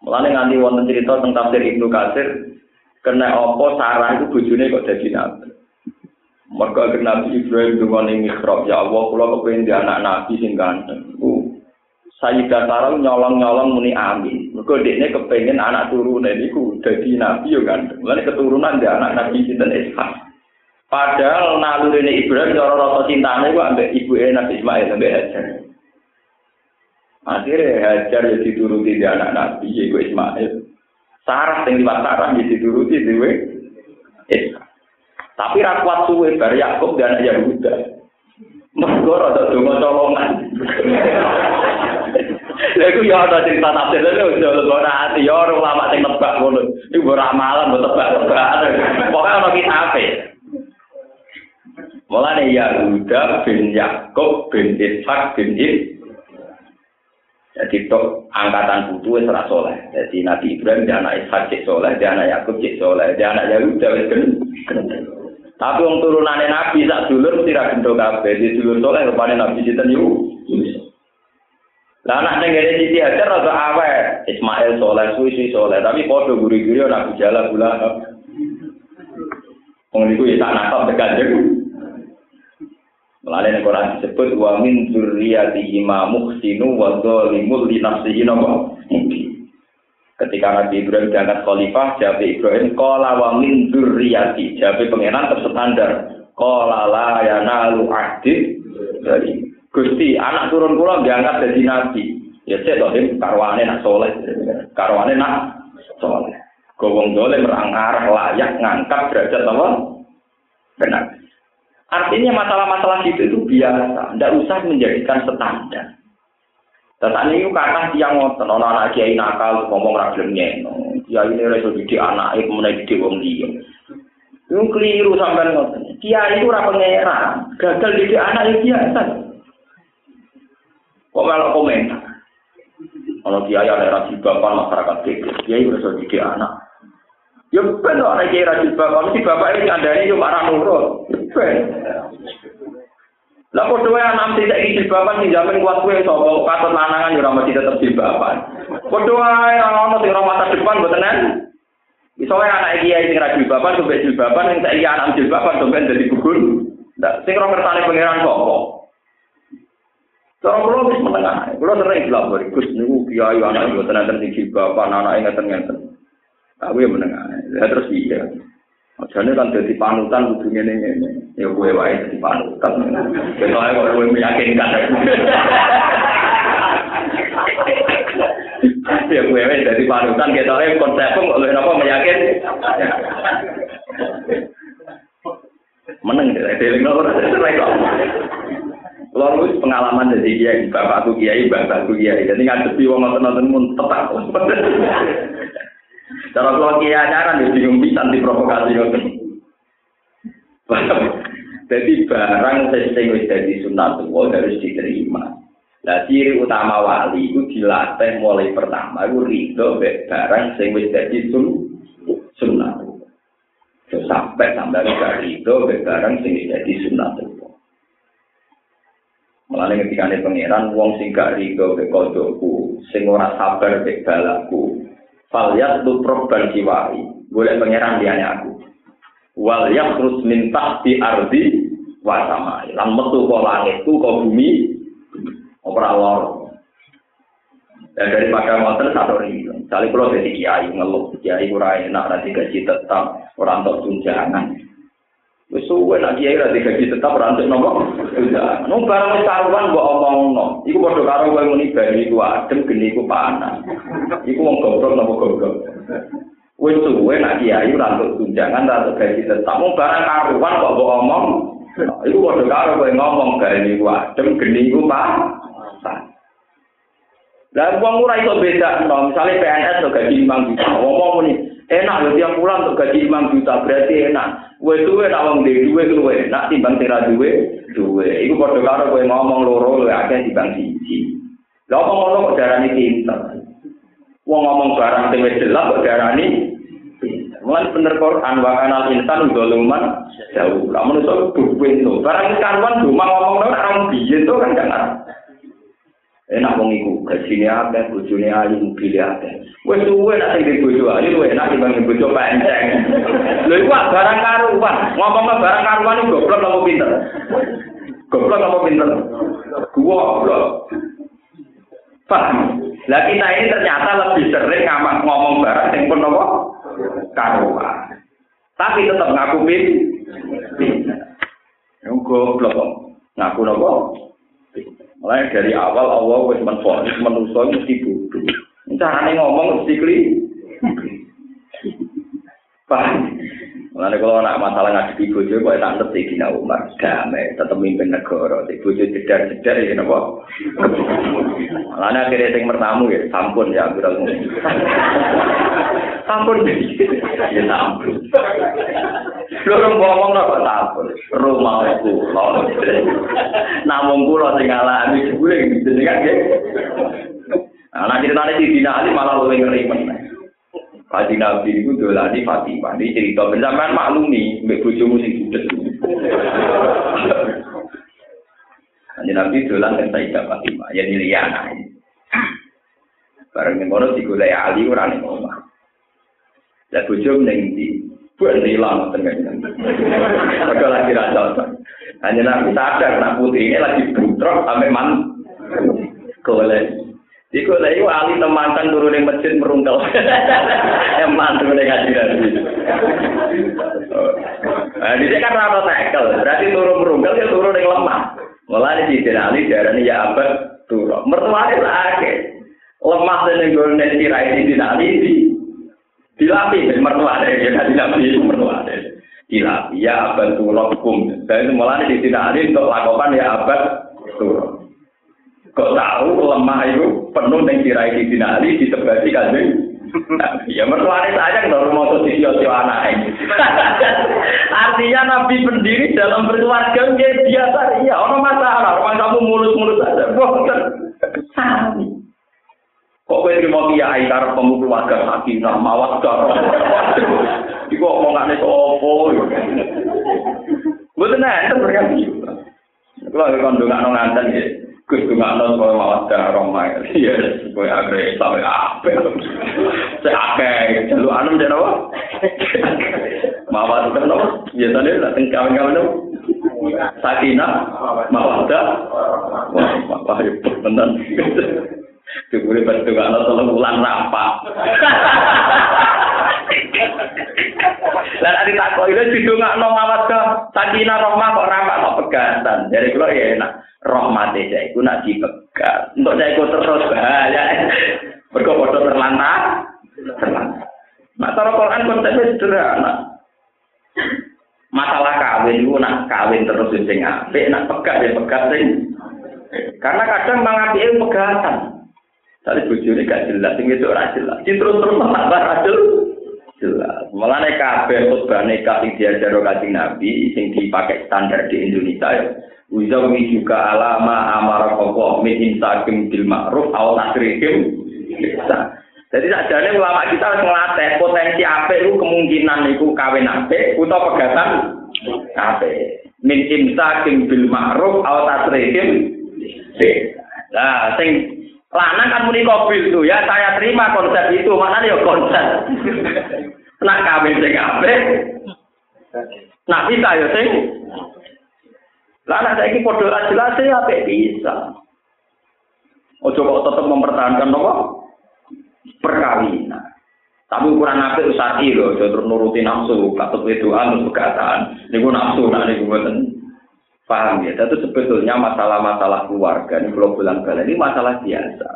Mulane nganti wonten cerita tentang tafsir Ibnu Katsir kena apa Sarah itu bojone kok dadi nabi. Mergo Nabi Ibrahim dungane mihrab ya Allah kula kepengin di anak nabi sing ganteng. Sayyidah Sarah nyolong-nyolong muni amin. Mergo dekne kepengin anak turune niku dadi nabi yo ganteng. Mulane keturunan di anak nabi sinten Ishak. Padahal nalur ini Ibrahim cara rasa cintanya itu ambek ibu Nabi Ismail ambek Hajar. Akhirnya Hajar ya dituruti di anak Nabi ibu Ismail. Sarah yang lewat Sarah ya dituruti di Isa. Tapi rakwat suwe bar Yakub dan anak Yahuda. Mergo rada donga colongan. Lha iku ya ada cerita tafsir lho udah ora ati ya ora lama sing nebak ngono. Iku ora malam tebak-tebak. Pokoke ana kitabe. Mulane Yahuda bin Yakub bin Ishak bin Ib. Jadi tok angkatan putu wis ora saleh. Jadi Nabi Ibrahim dia anak Ishak cek saleh, dia anak Yakub cek saleh, dia anak Yahuda wis Tapi wong turunane Nabi sak dulur mesti ra gendho kabeh. Di dulur saleh rupane Nabi sinten yo. Lah anak ning ngene Siti Hajar rada awet. Ismail saleh, suwi-suwi saleh, tapi padha guri-guri Nabi Jalal bulan. Wong niku ya tak nakal tekan Melalui Quran disebut wa min dzurriyyatihi ma muhsinu wa dzalimul li nafsihi Ketika Nabi Ibrahim diangkat khalifah, jawab Ibrahim, Qala wa min dzurriyyati. Jawab pengenan terstandar. Qala la yanalu ahdi dari Gusti, anak turun kula diangkat jadi nabi. Ya cek toh karwane nak soleh. Karwane nak soleh. Gowong dole merangar layak ngangkat derajat apa? Benar. Artinya masalah-masalah gitu itu biasa, tidak usah menjadikan standar. Tetapi itu kata tiang ngoten, orang anak kiai nakal ngomong ragilnya, ya ini reso didik anak, itu mana didik wong dia. Itu keliru sampai ngoten. Kiai itu orang pangeran, gagal didik anak itu biasa. Kok malah komentar? Kalau kiai ada rasi bapak masyarakat kecil, kiai reso didik anak. Ya ben ora kira bapak, mesti bapak ini ada ini cuma marah nurut. Lah padha wae anak tidak iki jilbaban sing jamin kuat kowe sapa katut lanangan ya ora mesti tetep jilbaban. Padha wae ana sing mata depan mboten wae anak iki sing ra jilbaban sampe jilbaban sing saiki anak jilbaban sampe dadi gugur. Ndak sing ora ngertane pangeran sapa. Cara kula wis menengah. Kula sering dilapor Gus niku kiai anak mboten enten sing jilbaban anake ngeten-ngeten. Aku ya menengah. Terus iya. Jadi kan jadi panutan kudu ngene ngene. Ya kowe wae jadi panutan. Kita kok kowe meyakinkan. Ya kowe wae jadi panutan kita konsep kok oleh napa meyakin. Meneng dhewe ora ora Kalau itu pengalaman dari kiai, bapakku kiai, bapakku kiai. Jadi ngadepi wong nonton-nonton pun tetap. Cara kalau kiai ajaran ya bingung bisa diprovokasi ngoten. Jadi barang sing wis dadi sunatullah harus diterima. Nah, ciri utama wali itu dilatih mulai pertama itu ridho barang sing wis dadi sun sunat. sampai sampai itu barang sing jadi sunatullah. Mulane ketika ini pangeran wong sing gak rido be kodoku, sing ora sabar be balaku. Falyat tu proban jiwai, boleh pangeran diane aku. Wal terus min tahti ardi wa samai. Lan metu kok langitku kok bumi ora lor. Dan daripada motor satu ribu. Misalnya kalau jadi kiai ngeluh, kiai kurang enak, nanti gaji tetap, orang untuk tunjangan. Wis suwe nak kiai ra digaji tetap ora entuk nopo. Sudah. Nu barang karuan mbok omongno. Iku padha karo kowe muni bali iku adem geni iku panas. Iku wong goblok nopo goblok. Wis suwe nak kiai ora entuk tunjangan ra entuk gaji tetap. Mu barang karuan kok mbok omong. Iku padha karo kowe ngomong geni iku adem geni iku panas. Lah wong ora iso beda, no. misalnya PNS to gaji 5 juta, ngomong muni, enak lho tiap bulan untuk gaji 5 juta, berarti enak. Kowe duwe nak wong duwe duwe luwe, nak timbang tira duwe duwe. Iku padha karo kowe ngomong loro luwe akeh timbang siji. Lah apa ngono kok darani pinter. Wong ngomong barang wis jelas kok darani Mulai bener Quran wa kanal insan doluman jauh. Kamu nusul duwe itu. Barang karuan cuma ngomong orang biyen tuh kan jangan. Enak wong iku gajine akeh bojone ayu mobil akeh. Wis suwe nek sing bojo ayu luwe enak dibanding bojo panceng. Lho iku barang karuan ngomong barang karuan goblok apa pinter? Goblok apa pinter? Goblok. Paham lah kita ini ternyata lebih sering ngamak ngomong barang yang pun apa? Karuan. Tapi tetap ngaku pinter goblok. Ngaku apa Mulai dari awal Allah wis menfonis manusia mesti bodoh. Carane ngomong mesti kli. Paham? Mulai kalau anak masalah ngadepi bojo kok tak ngerti Dina Umar. Damai tetap mimpin negara. Di bojo jedar jedar ya napa? Mulai akhirnya sing mertamu ya sampun ya Abdul sampun. Ya sampun. Loro ngomong napa? Sampun. Rumahku lho namung kula sing ngalami jebule jenenge kan nggih. Nah, ceritanya di Dina malah lebih ngeri Kaji Nabi itu dolani Fatimah. Ini cerita bersama maklumi, mbak bojomu sing sudet. Kaji Nabi dolan dengan Sayyidah Fatimah, ya Liliana. Bareng yang kono digulai Ali ora ning omah. Lah bojo ning ndi? Buat hilang tengah Mereka lagi rasa. Hanya Nabi sadar, nak putri ini lagi bentrok sampai man. Golek. Iku lha iku ali temantan turun ning masjid merungkel. Eman turun ning ngaji nabi. Nah, dia kan rata tekel, berarti turun merungkel ya turun ning lemah. Mulane di ali darani ya abad turun. Mertuane lagi. Lemah ning gone sirai di ali di dilapi mertuane ya kan dilapi mertuane. Dilapi ya abad turun hukum. Dan mulane di ali untuk lakukan ya abad turun. Kok tahu lemah itu penuh dengan tirai di dinali di sebati kanjeng ya mertuane saja kalau mau tuh sisi anak artinya nabi pendiri dalam berkeluarga dia biasa iya orang masalah orang kamu mulus-mulus saja bosan sami. Kok kowe terima kiai karep pemu keluarga sakinah mawaddah iku omongane opo? Mboten enten berkati. Kalau kandungan nganten ya, Gus cuma nol kalau malah darah romai, ya sebagai agresif ya apa? Saya akeh jalur anum jadi apa? Mawar kan apa? Ya tadi lah tengkal kau nol. Sakina, mawar dah, wah apa ya pertenan? Cukup lebat tuh kalau selalu ulang rapat. Rampak. Lah nek ditakoki lho didongakno mawadda, sakina rahmah kok rampak kok pegatan. Jadi kula ya enak. rahmate saya iku nak dipegat. Untuk saya terus bahaya. Mergo padha terlantar. Terlantar. Nah, cara Quran konsepnya sederhana. Masalah kawin itu nak kawin terus sing apik, nak pegat ya pegat sing. Karena kadang mengapike pegatan. Tadi bojone gak jelas, sing itu ora jelas. Terus terus tambah rajul jelas. Mulane kabeh khutbah nikah sing diajaro Kanjeng Nabi sing dipakai standar di Indonesia ya. Uzawi juga alama amara Allah min insakim bil ma'ruf aw nasrikim Jadi sakjane ulama kita harus ngelatih potensi apik itu kemungkinan itu kawin apik utawa pegatan apik. Min imsakin bil ma'ruf aw tasrihim Nah, sing lanang kan muni kobil tuh ya saya terima konsep itu maknanya ya konsep. Nak kawin sing apik. Nak bisa ya sing. Lah anak saiki padha jelas ya apik bisa. Ojo kok tetap mempertahankan apa? Perkawinan. Tapi ukuran apik usati lho, aja terus nuruti nafsu, katut wedoan terus pegatan. Niku nafsu nak niku mboten paham ya. Itu sebetulnya masalah-masalah keluarga ini kalau bulan ini masalah biasa.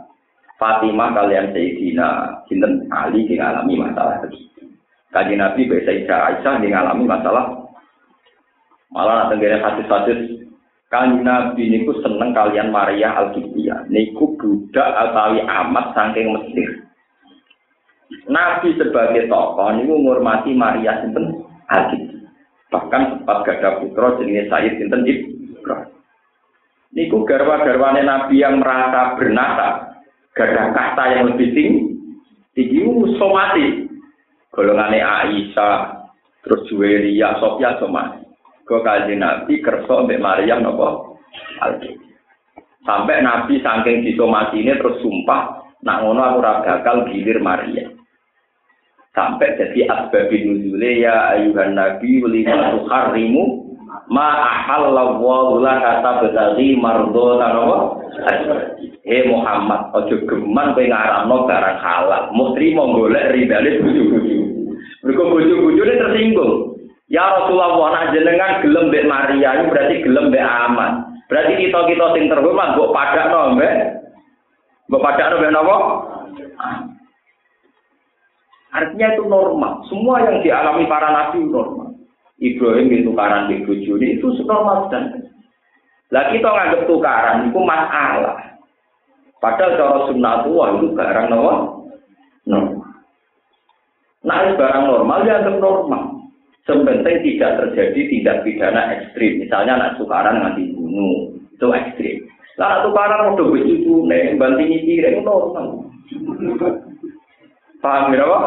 Fatimah kalian Sayyidina Sinten Ali mengalami masalah begitu. Kaji Nabi Sayyidah Aisyah mengalami masalah malah nanti hadis-hadis Kanjeng Nabi niku seneng kalian Maria Al-Qibtiyah. Niku budak atawi amat saking Mesir. Nabi sebagai tokoh niku menghormati Maria sinten Al-Qibtiyah. Bahkan sempat gada putra jenenge Sayyid sinten. Niku garwa-garwane Nabi yang merasa bernasa, gada kasta yang lebih tinggi, tinggi somati. Golongane Aisyah, terus Juweria, Sofia somati. Kau kaji Nabi kerso mbak Maryam nopo Sampai Nabi saking disomasi ini terus sumpah, nak ngono aku bakal gilir Maryam. Sampai jadi asbabi nuzule ya ayuhan Nabi lima tuharimu ma ahallallahu kata betali mardo Eh Muhammad, ojo geman kowe ngaramno barang halal. Mau golek ridane bojo-bojo. Mergo bojo-bojone tersinggung. Ya Rasulullah, nak jenengan gelem mbek Maria, berarti gelem mbek aman. Berarti kita kita sing terhormat mbok padakno mbek mbok padakno mbek napa? Artinya itu normal. Semua yang dialami para nabi normal. Ibrahim itu tukaran di bojone itu normal dan lah kita nganggep tukaran itu masalah. Padahal cara sunnatullah itu barang normal. Normal. Nah, barang normal ya normal. Sepenting tidak terjadi tindak pidana ekstrim. Misalnya anak tukaran nganti bunuh, itu ekstrim. Nah, tukaran udah begitu, nih, banting piring normal. Paham ya, Pak?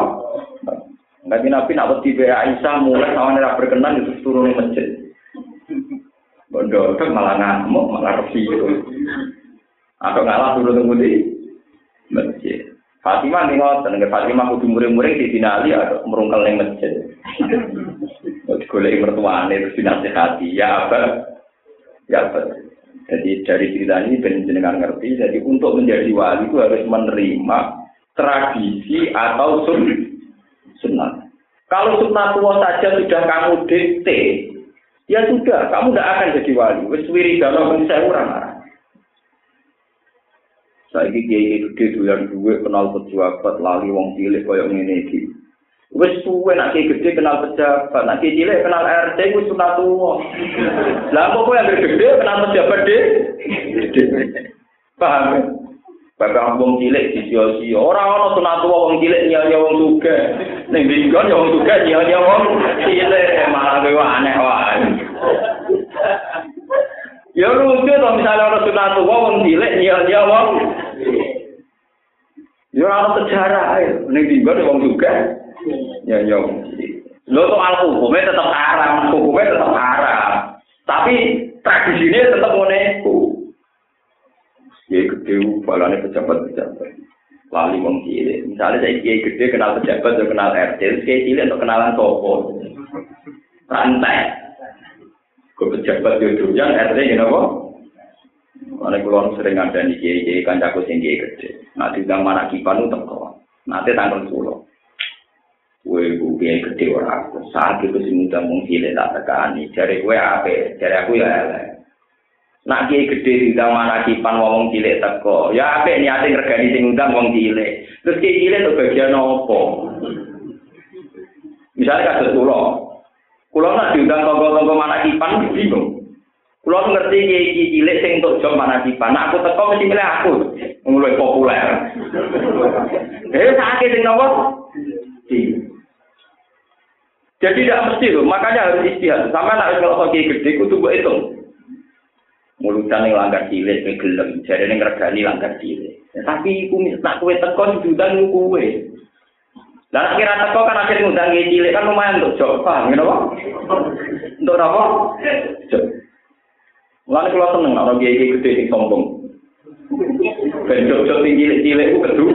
Nabi Nabi nak wedi be Aisyah mulai sama nera berkenan itu turun masjid. Bodoh, malah ngamuk, malah resi itu. Atau ngalah turun di masjid. Fatimah nih ngoten, nek Fatimah kudu muring-muring di finali atau merungkel ning masjid. Golek mertuane terus dinasihati, ya apa? Ya apa? Jadi dari cerita ini ben jenengan ngerti, jadi untuk menjadi wali itu harus menerima tradisi atau sun sunnah. Kalau sunnah tua saja sudah kamu dikte, ya sudah, kamu tidak akan jadi wali. Wis wiridana saya orang Saiki kiai gede doyan duwe kenal pejabat lali wong cilik koyo ngene iki. Wis suwe nak kiai gede kenal pejabat, nak kiai cilik kenal RT wis sunat tuwa. Lah kok yang gede kenal pejabat de? Paham? Bapak wong cilik sisi-sisi ora ana sunat tuwa wong cilik nyanyi wong sugih. Ning dinggon wong sugih nyanyi wong cilik malah kowe aneh wae. Ya lucu to misalnya orang sunat tua wong cilik nyia wong. Ya orang sejarah ayo. Ning tiba wong juga. Ya ya. Lo soal hukumnya tetap haram, hukumnya tetap haram. Tapi tradisinya tetap ngoneku. kiai gede balane pejabat pejabat. Lali wong cilik. Misalnya saya kiai gede kenal pejabat atau kenal rt kiai cilik atau kenalan toko santai ke pejabat yo jurjan rt ya nopo mana keluar sering ada nih kiai kiai kan jago sing kiai gede nanti bilang mana kipan utang kau nanti tanggal sepuluh Woi, gue kiai gede orang, saat itu sih muda mungkin tak tekan nih, cari gue apa, aku ya, elek. Nak kiai gede diundang mana kipan ngomong cilik teko. Ya apa niatin regani sing undang wong cilik. Terus kiai cilik itu bagian apa? Misalnya kasus pulau, Kulo nak diundang tonggo-tonggo mana kipan bingung. Kulo ngerti iki cilik sing untuk job mana kipan. Nah, aku teko mesti milih aku. Mulai populer. Eh sakit sing nopo? Jadi tidak mesti loh, makanya harus istihad. Sama nak kalau kaki gede, kudu buat hitung. Mulutan yang langgar cilik kowe gelem jare ning regani langgar cilik tapi iku nak kowe teko diundang kowe Lah kira teko kan akhir ngundang cilik kan lumayan untuk job, paham apa? Untuk apa? Job. Mulane kula seneng ana kiai gede sing sombong. Ben job-job sing cilik-cilik ku kedu.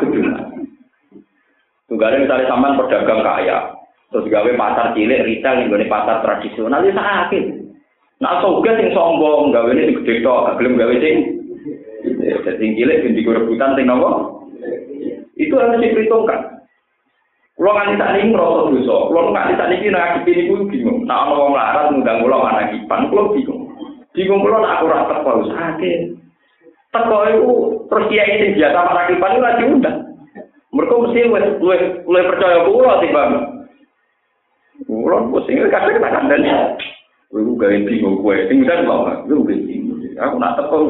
Kedu. Tunggale misalnya sampean pedagang kaya, terus gawe pasar cilik retail gone pasar tradisional ya sakit. Nah, soge sing sombong gawe ini gede tok, gelem gawe sing sing cilik sing rebutan sing nopo? Itu harus diperhitungkan. Kulo nganti tak niki ngrasa dosa. Kulo nganti tak niki ngadepi niku bingung. Nah ana wong larat ngundang kula mana kipan, kulo bingung. Bingung kulo nak ora teko sakit. Teko iku terus kiai sing biasa mana kipan iku lagi undang. Mereka mesti luwih luwih percaya kulo timbang. Kulo pusing kadang tak kandani. Kulo gawe bingung. Sing bisa kok, kulo bingung. Aku nak teko.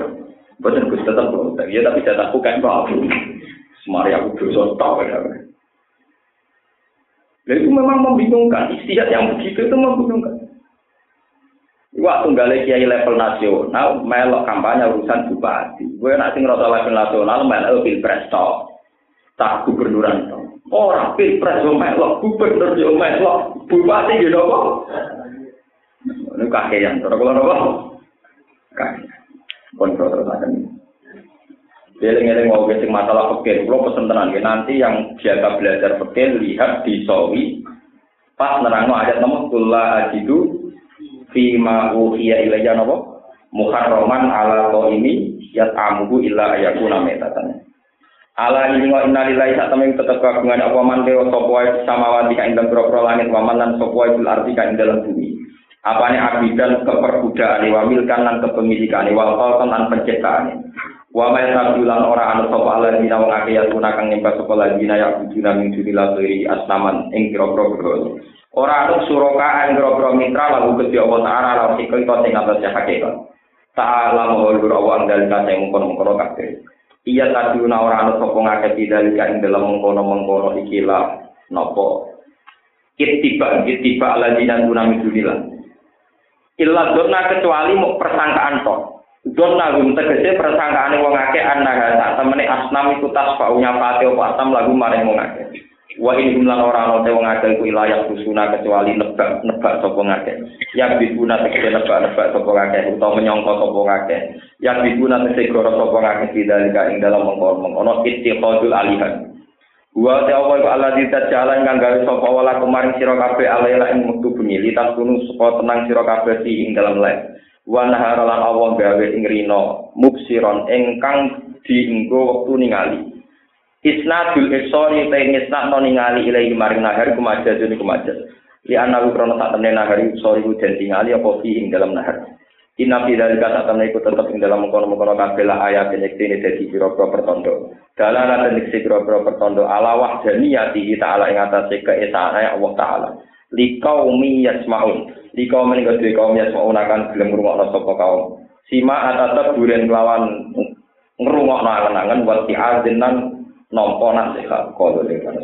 Boten Gus tetep kok. Ya tapi saya tak bukan apa. Semari aku dosa tau ya. Nah, itu memang membingungkan. Istihad yang begitu itu membingungkan. Wah, tunggalnya kiai level nasional, melok kampanye urusan bupati. Gue nak sing rasa level nasional, melok pilpres tok. Tak gubernuran tok. Orang pilpres yo melok, gubernur yo melok, bupati gitu kok. Ini kakean, terus kalau nopo? Kakean. Kontrol terus akan. Eling-eling mau sing masalah fikih, kula pesen tenan nanti yang biasa belajar fikih lihat di sawi pas nerangno ayat nomor kula ajidu fi ma uhiya ilayya napa muharraman ala ini yat amuhu illa ayakuna metatan. Ala ini wa inna lillahi sak temen tetep kagungan apa man dewa sapa wae samawati kang ing boro langit wa man lan bil ardi kang dalam bumi. Apane abidan keperbudakan wa milkan lan kepemilikan wal khalqan lan penciptaan. Wa ma yasabulan ora anu sapa Allah dina wong akeh ya kang nyembah sapa lagi ya bujuna min dunillah asnaman ing kira-kira. Ora anu suroka ing kira-kira mitra lalu Gusti Allah taala lan sikil sing atas hakikat. Ta'ala mahul Allah dan kate mungkon-mungkon kabeh. Iya tadiuna ora anu sapa ngakeh tidak ing dalam mengkono-mengkono iki lah napa ittiba ittiba ladina dunami dunillah. Illa dona kecuali mau persangkaan tok. Dona gum tegese persangkaane wong akeh annaha sak temene asnam iku tasfaunya pate apa asam lagu maring wong akeh. Wa in jumlah ora ana wong akeh iku ilayah kusuna kecuali nebak nebak sapa ngakeh. Ya biguna tegese nebak nebak sapa ngakeh utawa menyangka sapa ngakeh. Ya biguna tegese goro sapa ngakeh tidak ing dalam mengkon-mengkon ittiqadul alihan. Wa ta apa iku Allah jalan kang gawe sapa wala kemarin sira kabeh alaila ing wektu bengi litas kunu supaya tenang sira kabeh ing dalam lek. wa nahara lan Allah gawe ing rino mubsiron ingkang dienggo wektu ningali. Isnadul isori te isnad no ningali ilahi maring nahar kumajaz ini kumajaz li ana krono sak temne nahar isori ku den tingali apa fi ing dalam nahar Inna fi dalika sak temne iku tetep ing dalam mengkono-mengkono kabeh la ayat dene dadi pira-pira pertondo dalalan nek pira-pira pertondo ala wahdaniyati ta'ala ing atase keesane Allah taala. Likaumi yasmaun. Likaum menika dhewe kaum yasmaun akan gelem ngrungokno sapa kaum. Sima atata buren kelawan ngrungokno angen-angen wa ti'azinan nampa nasihat. Kalau dengan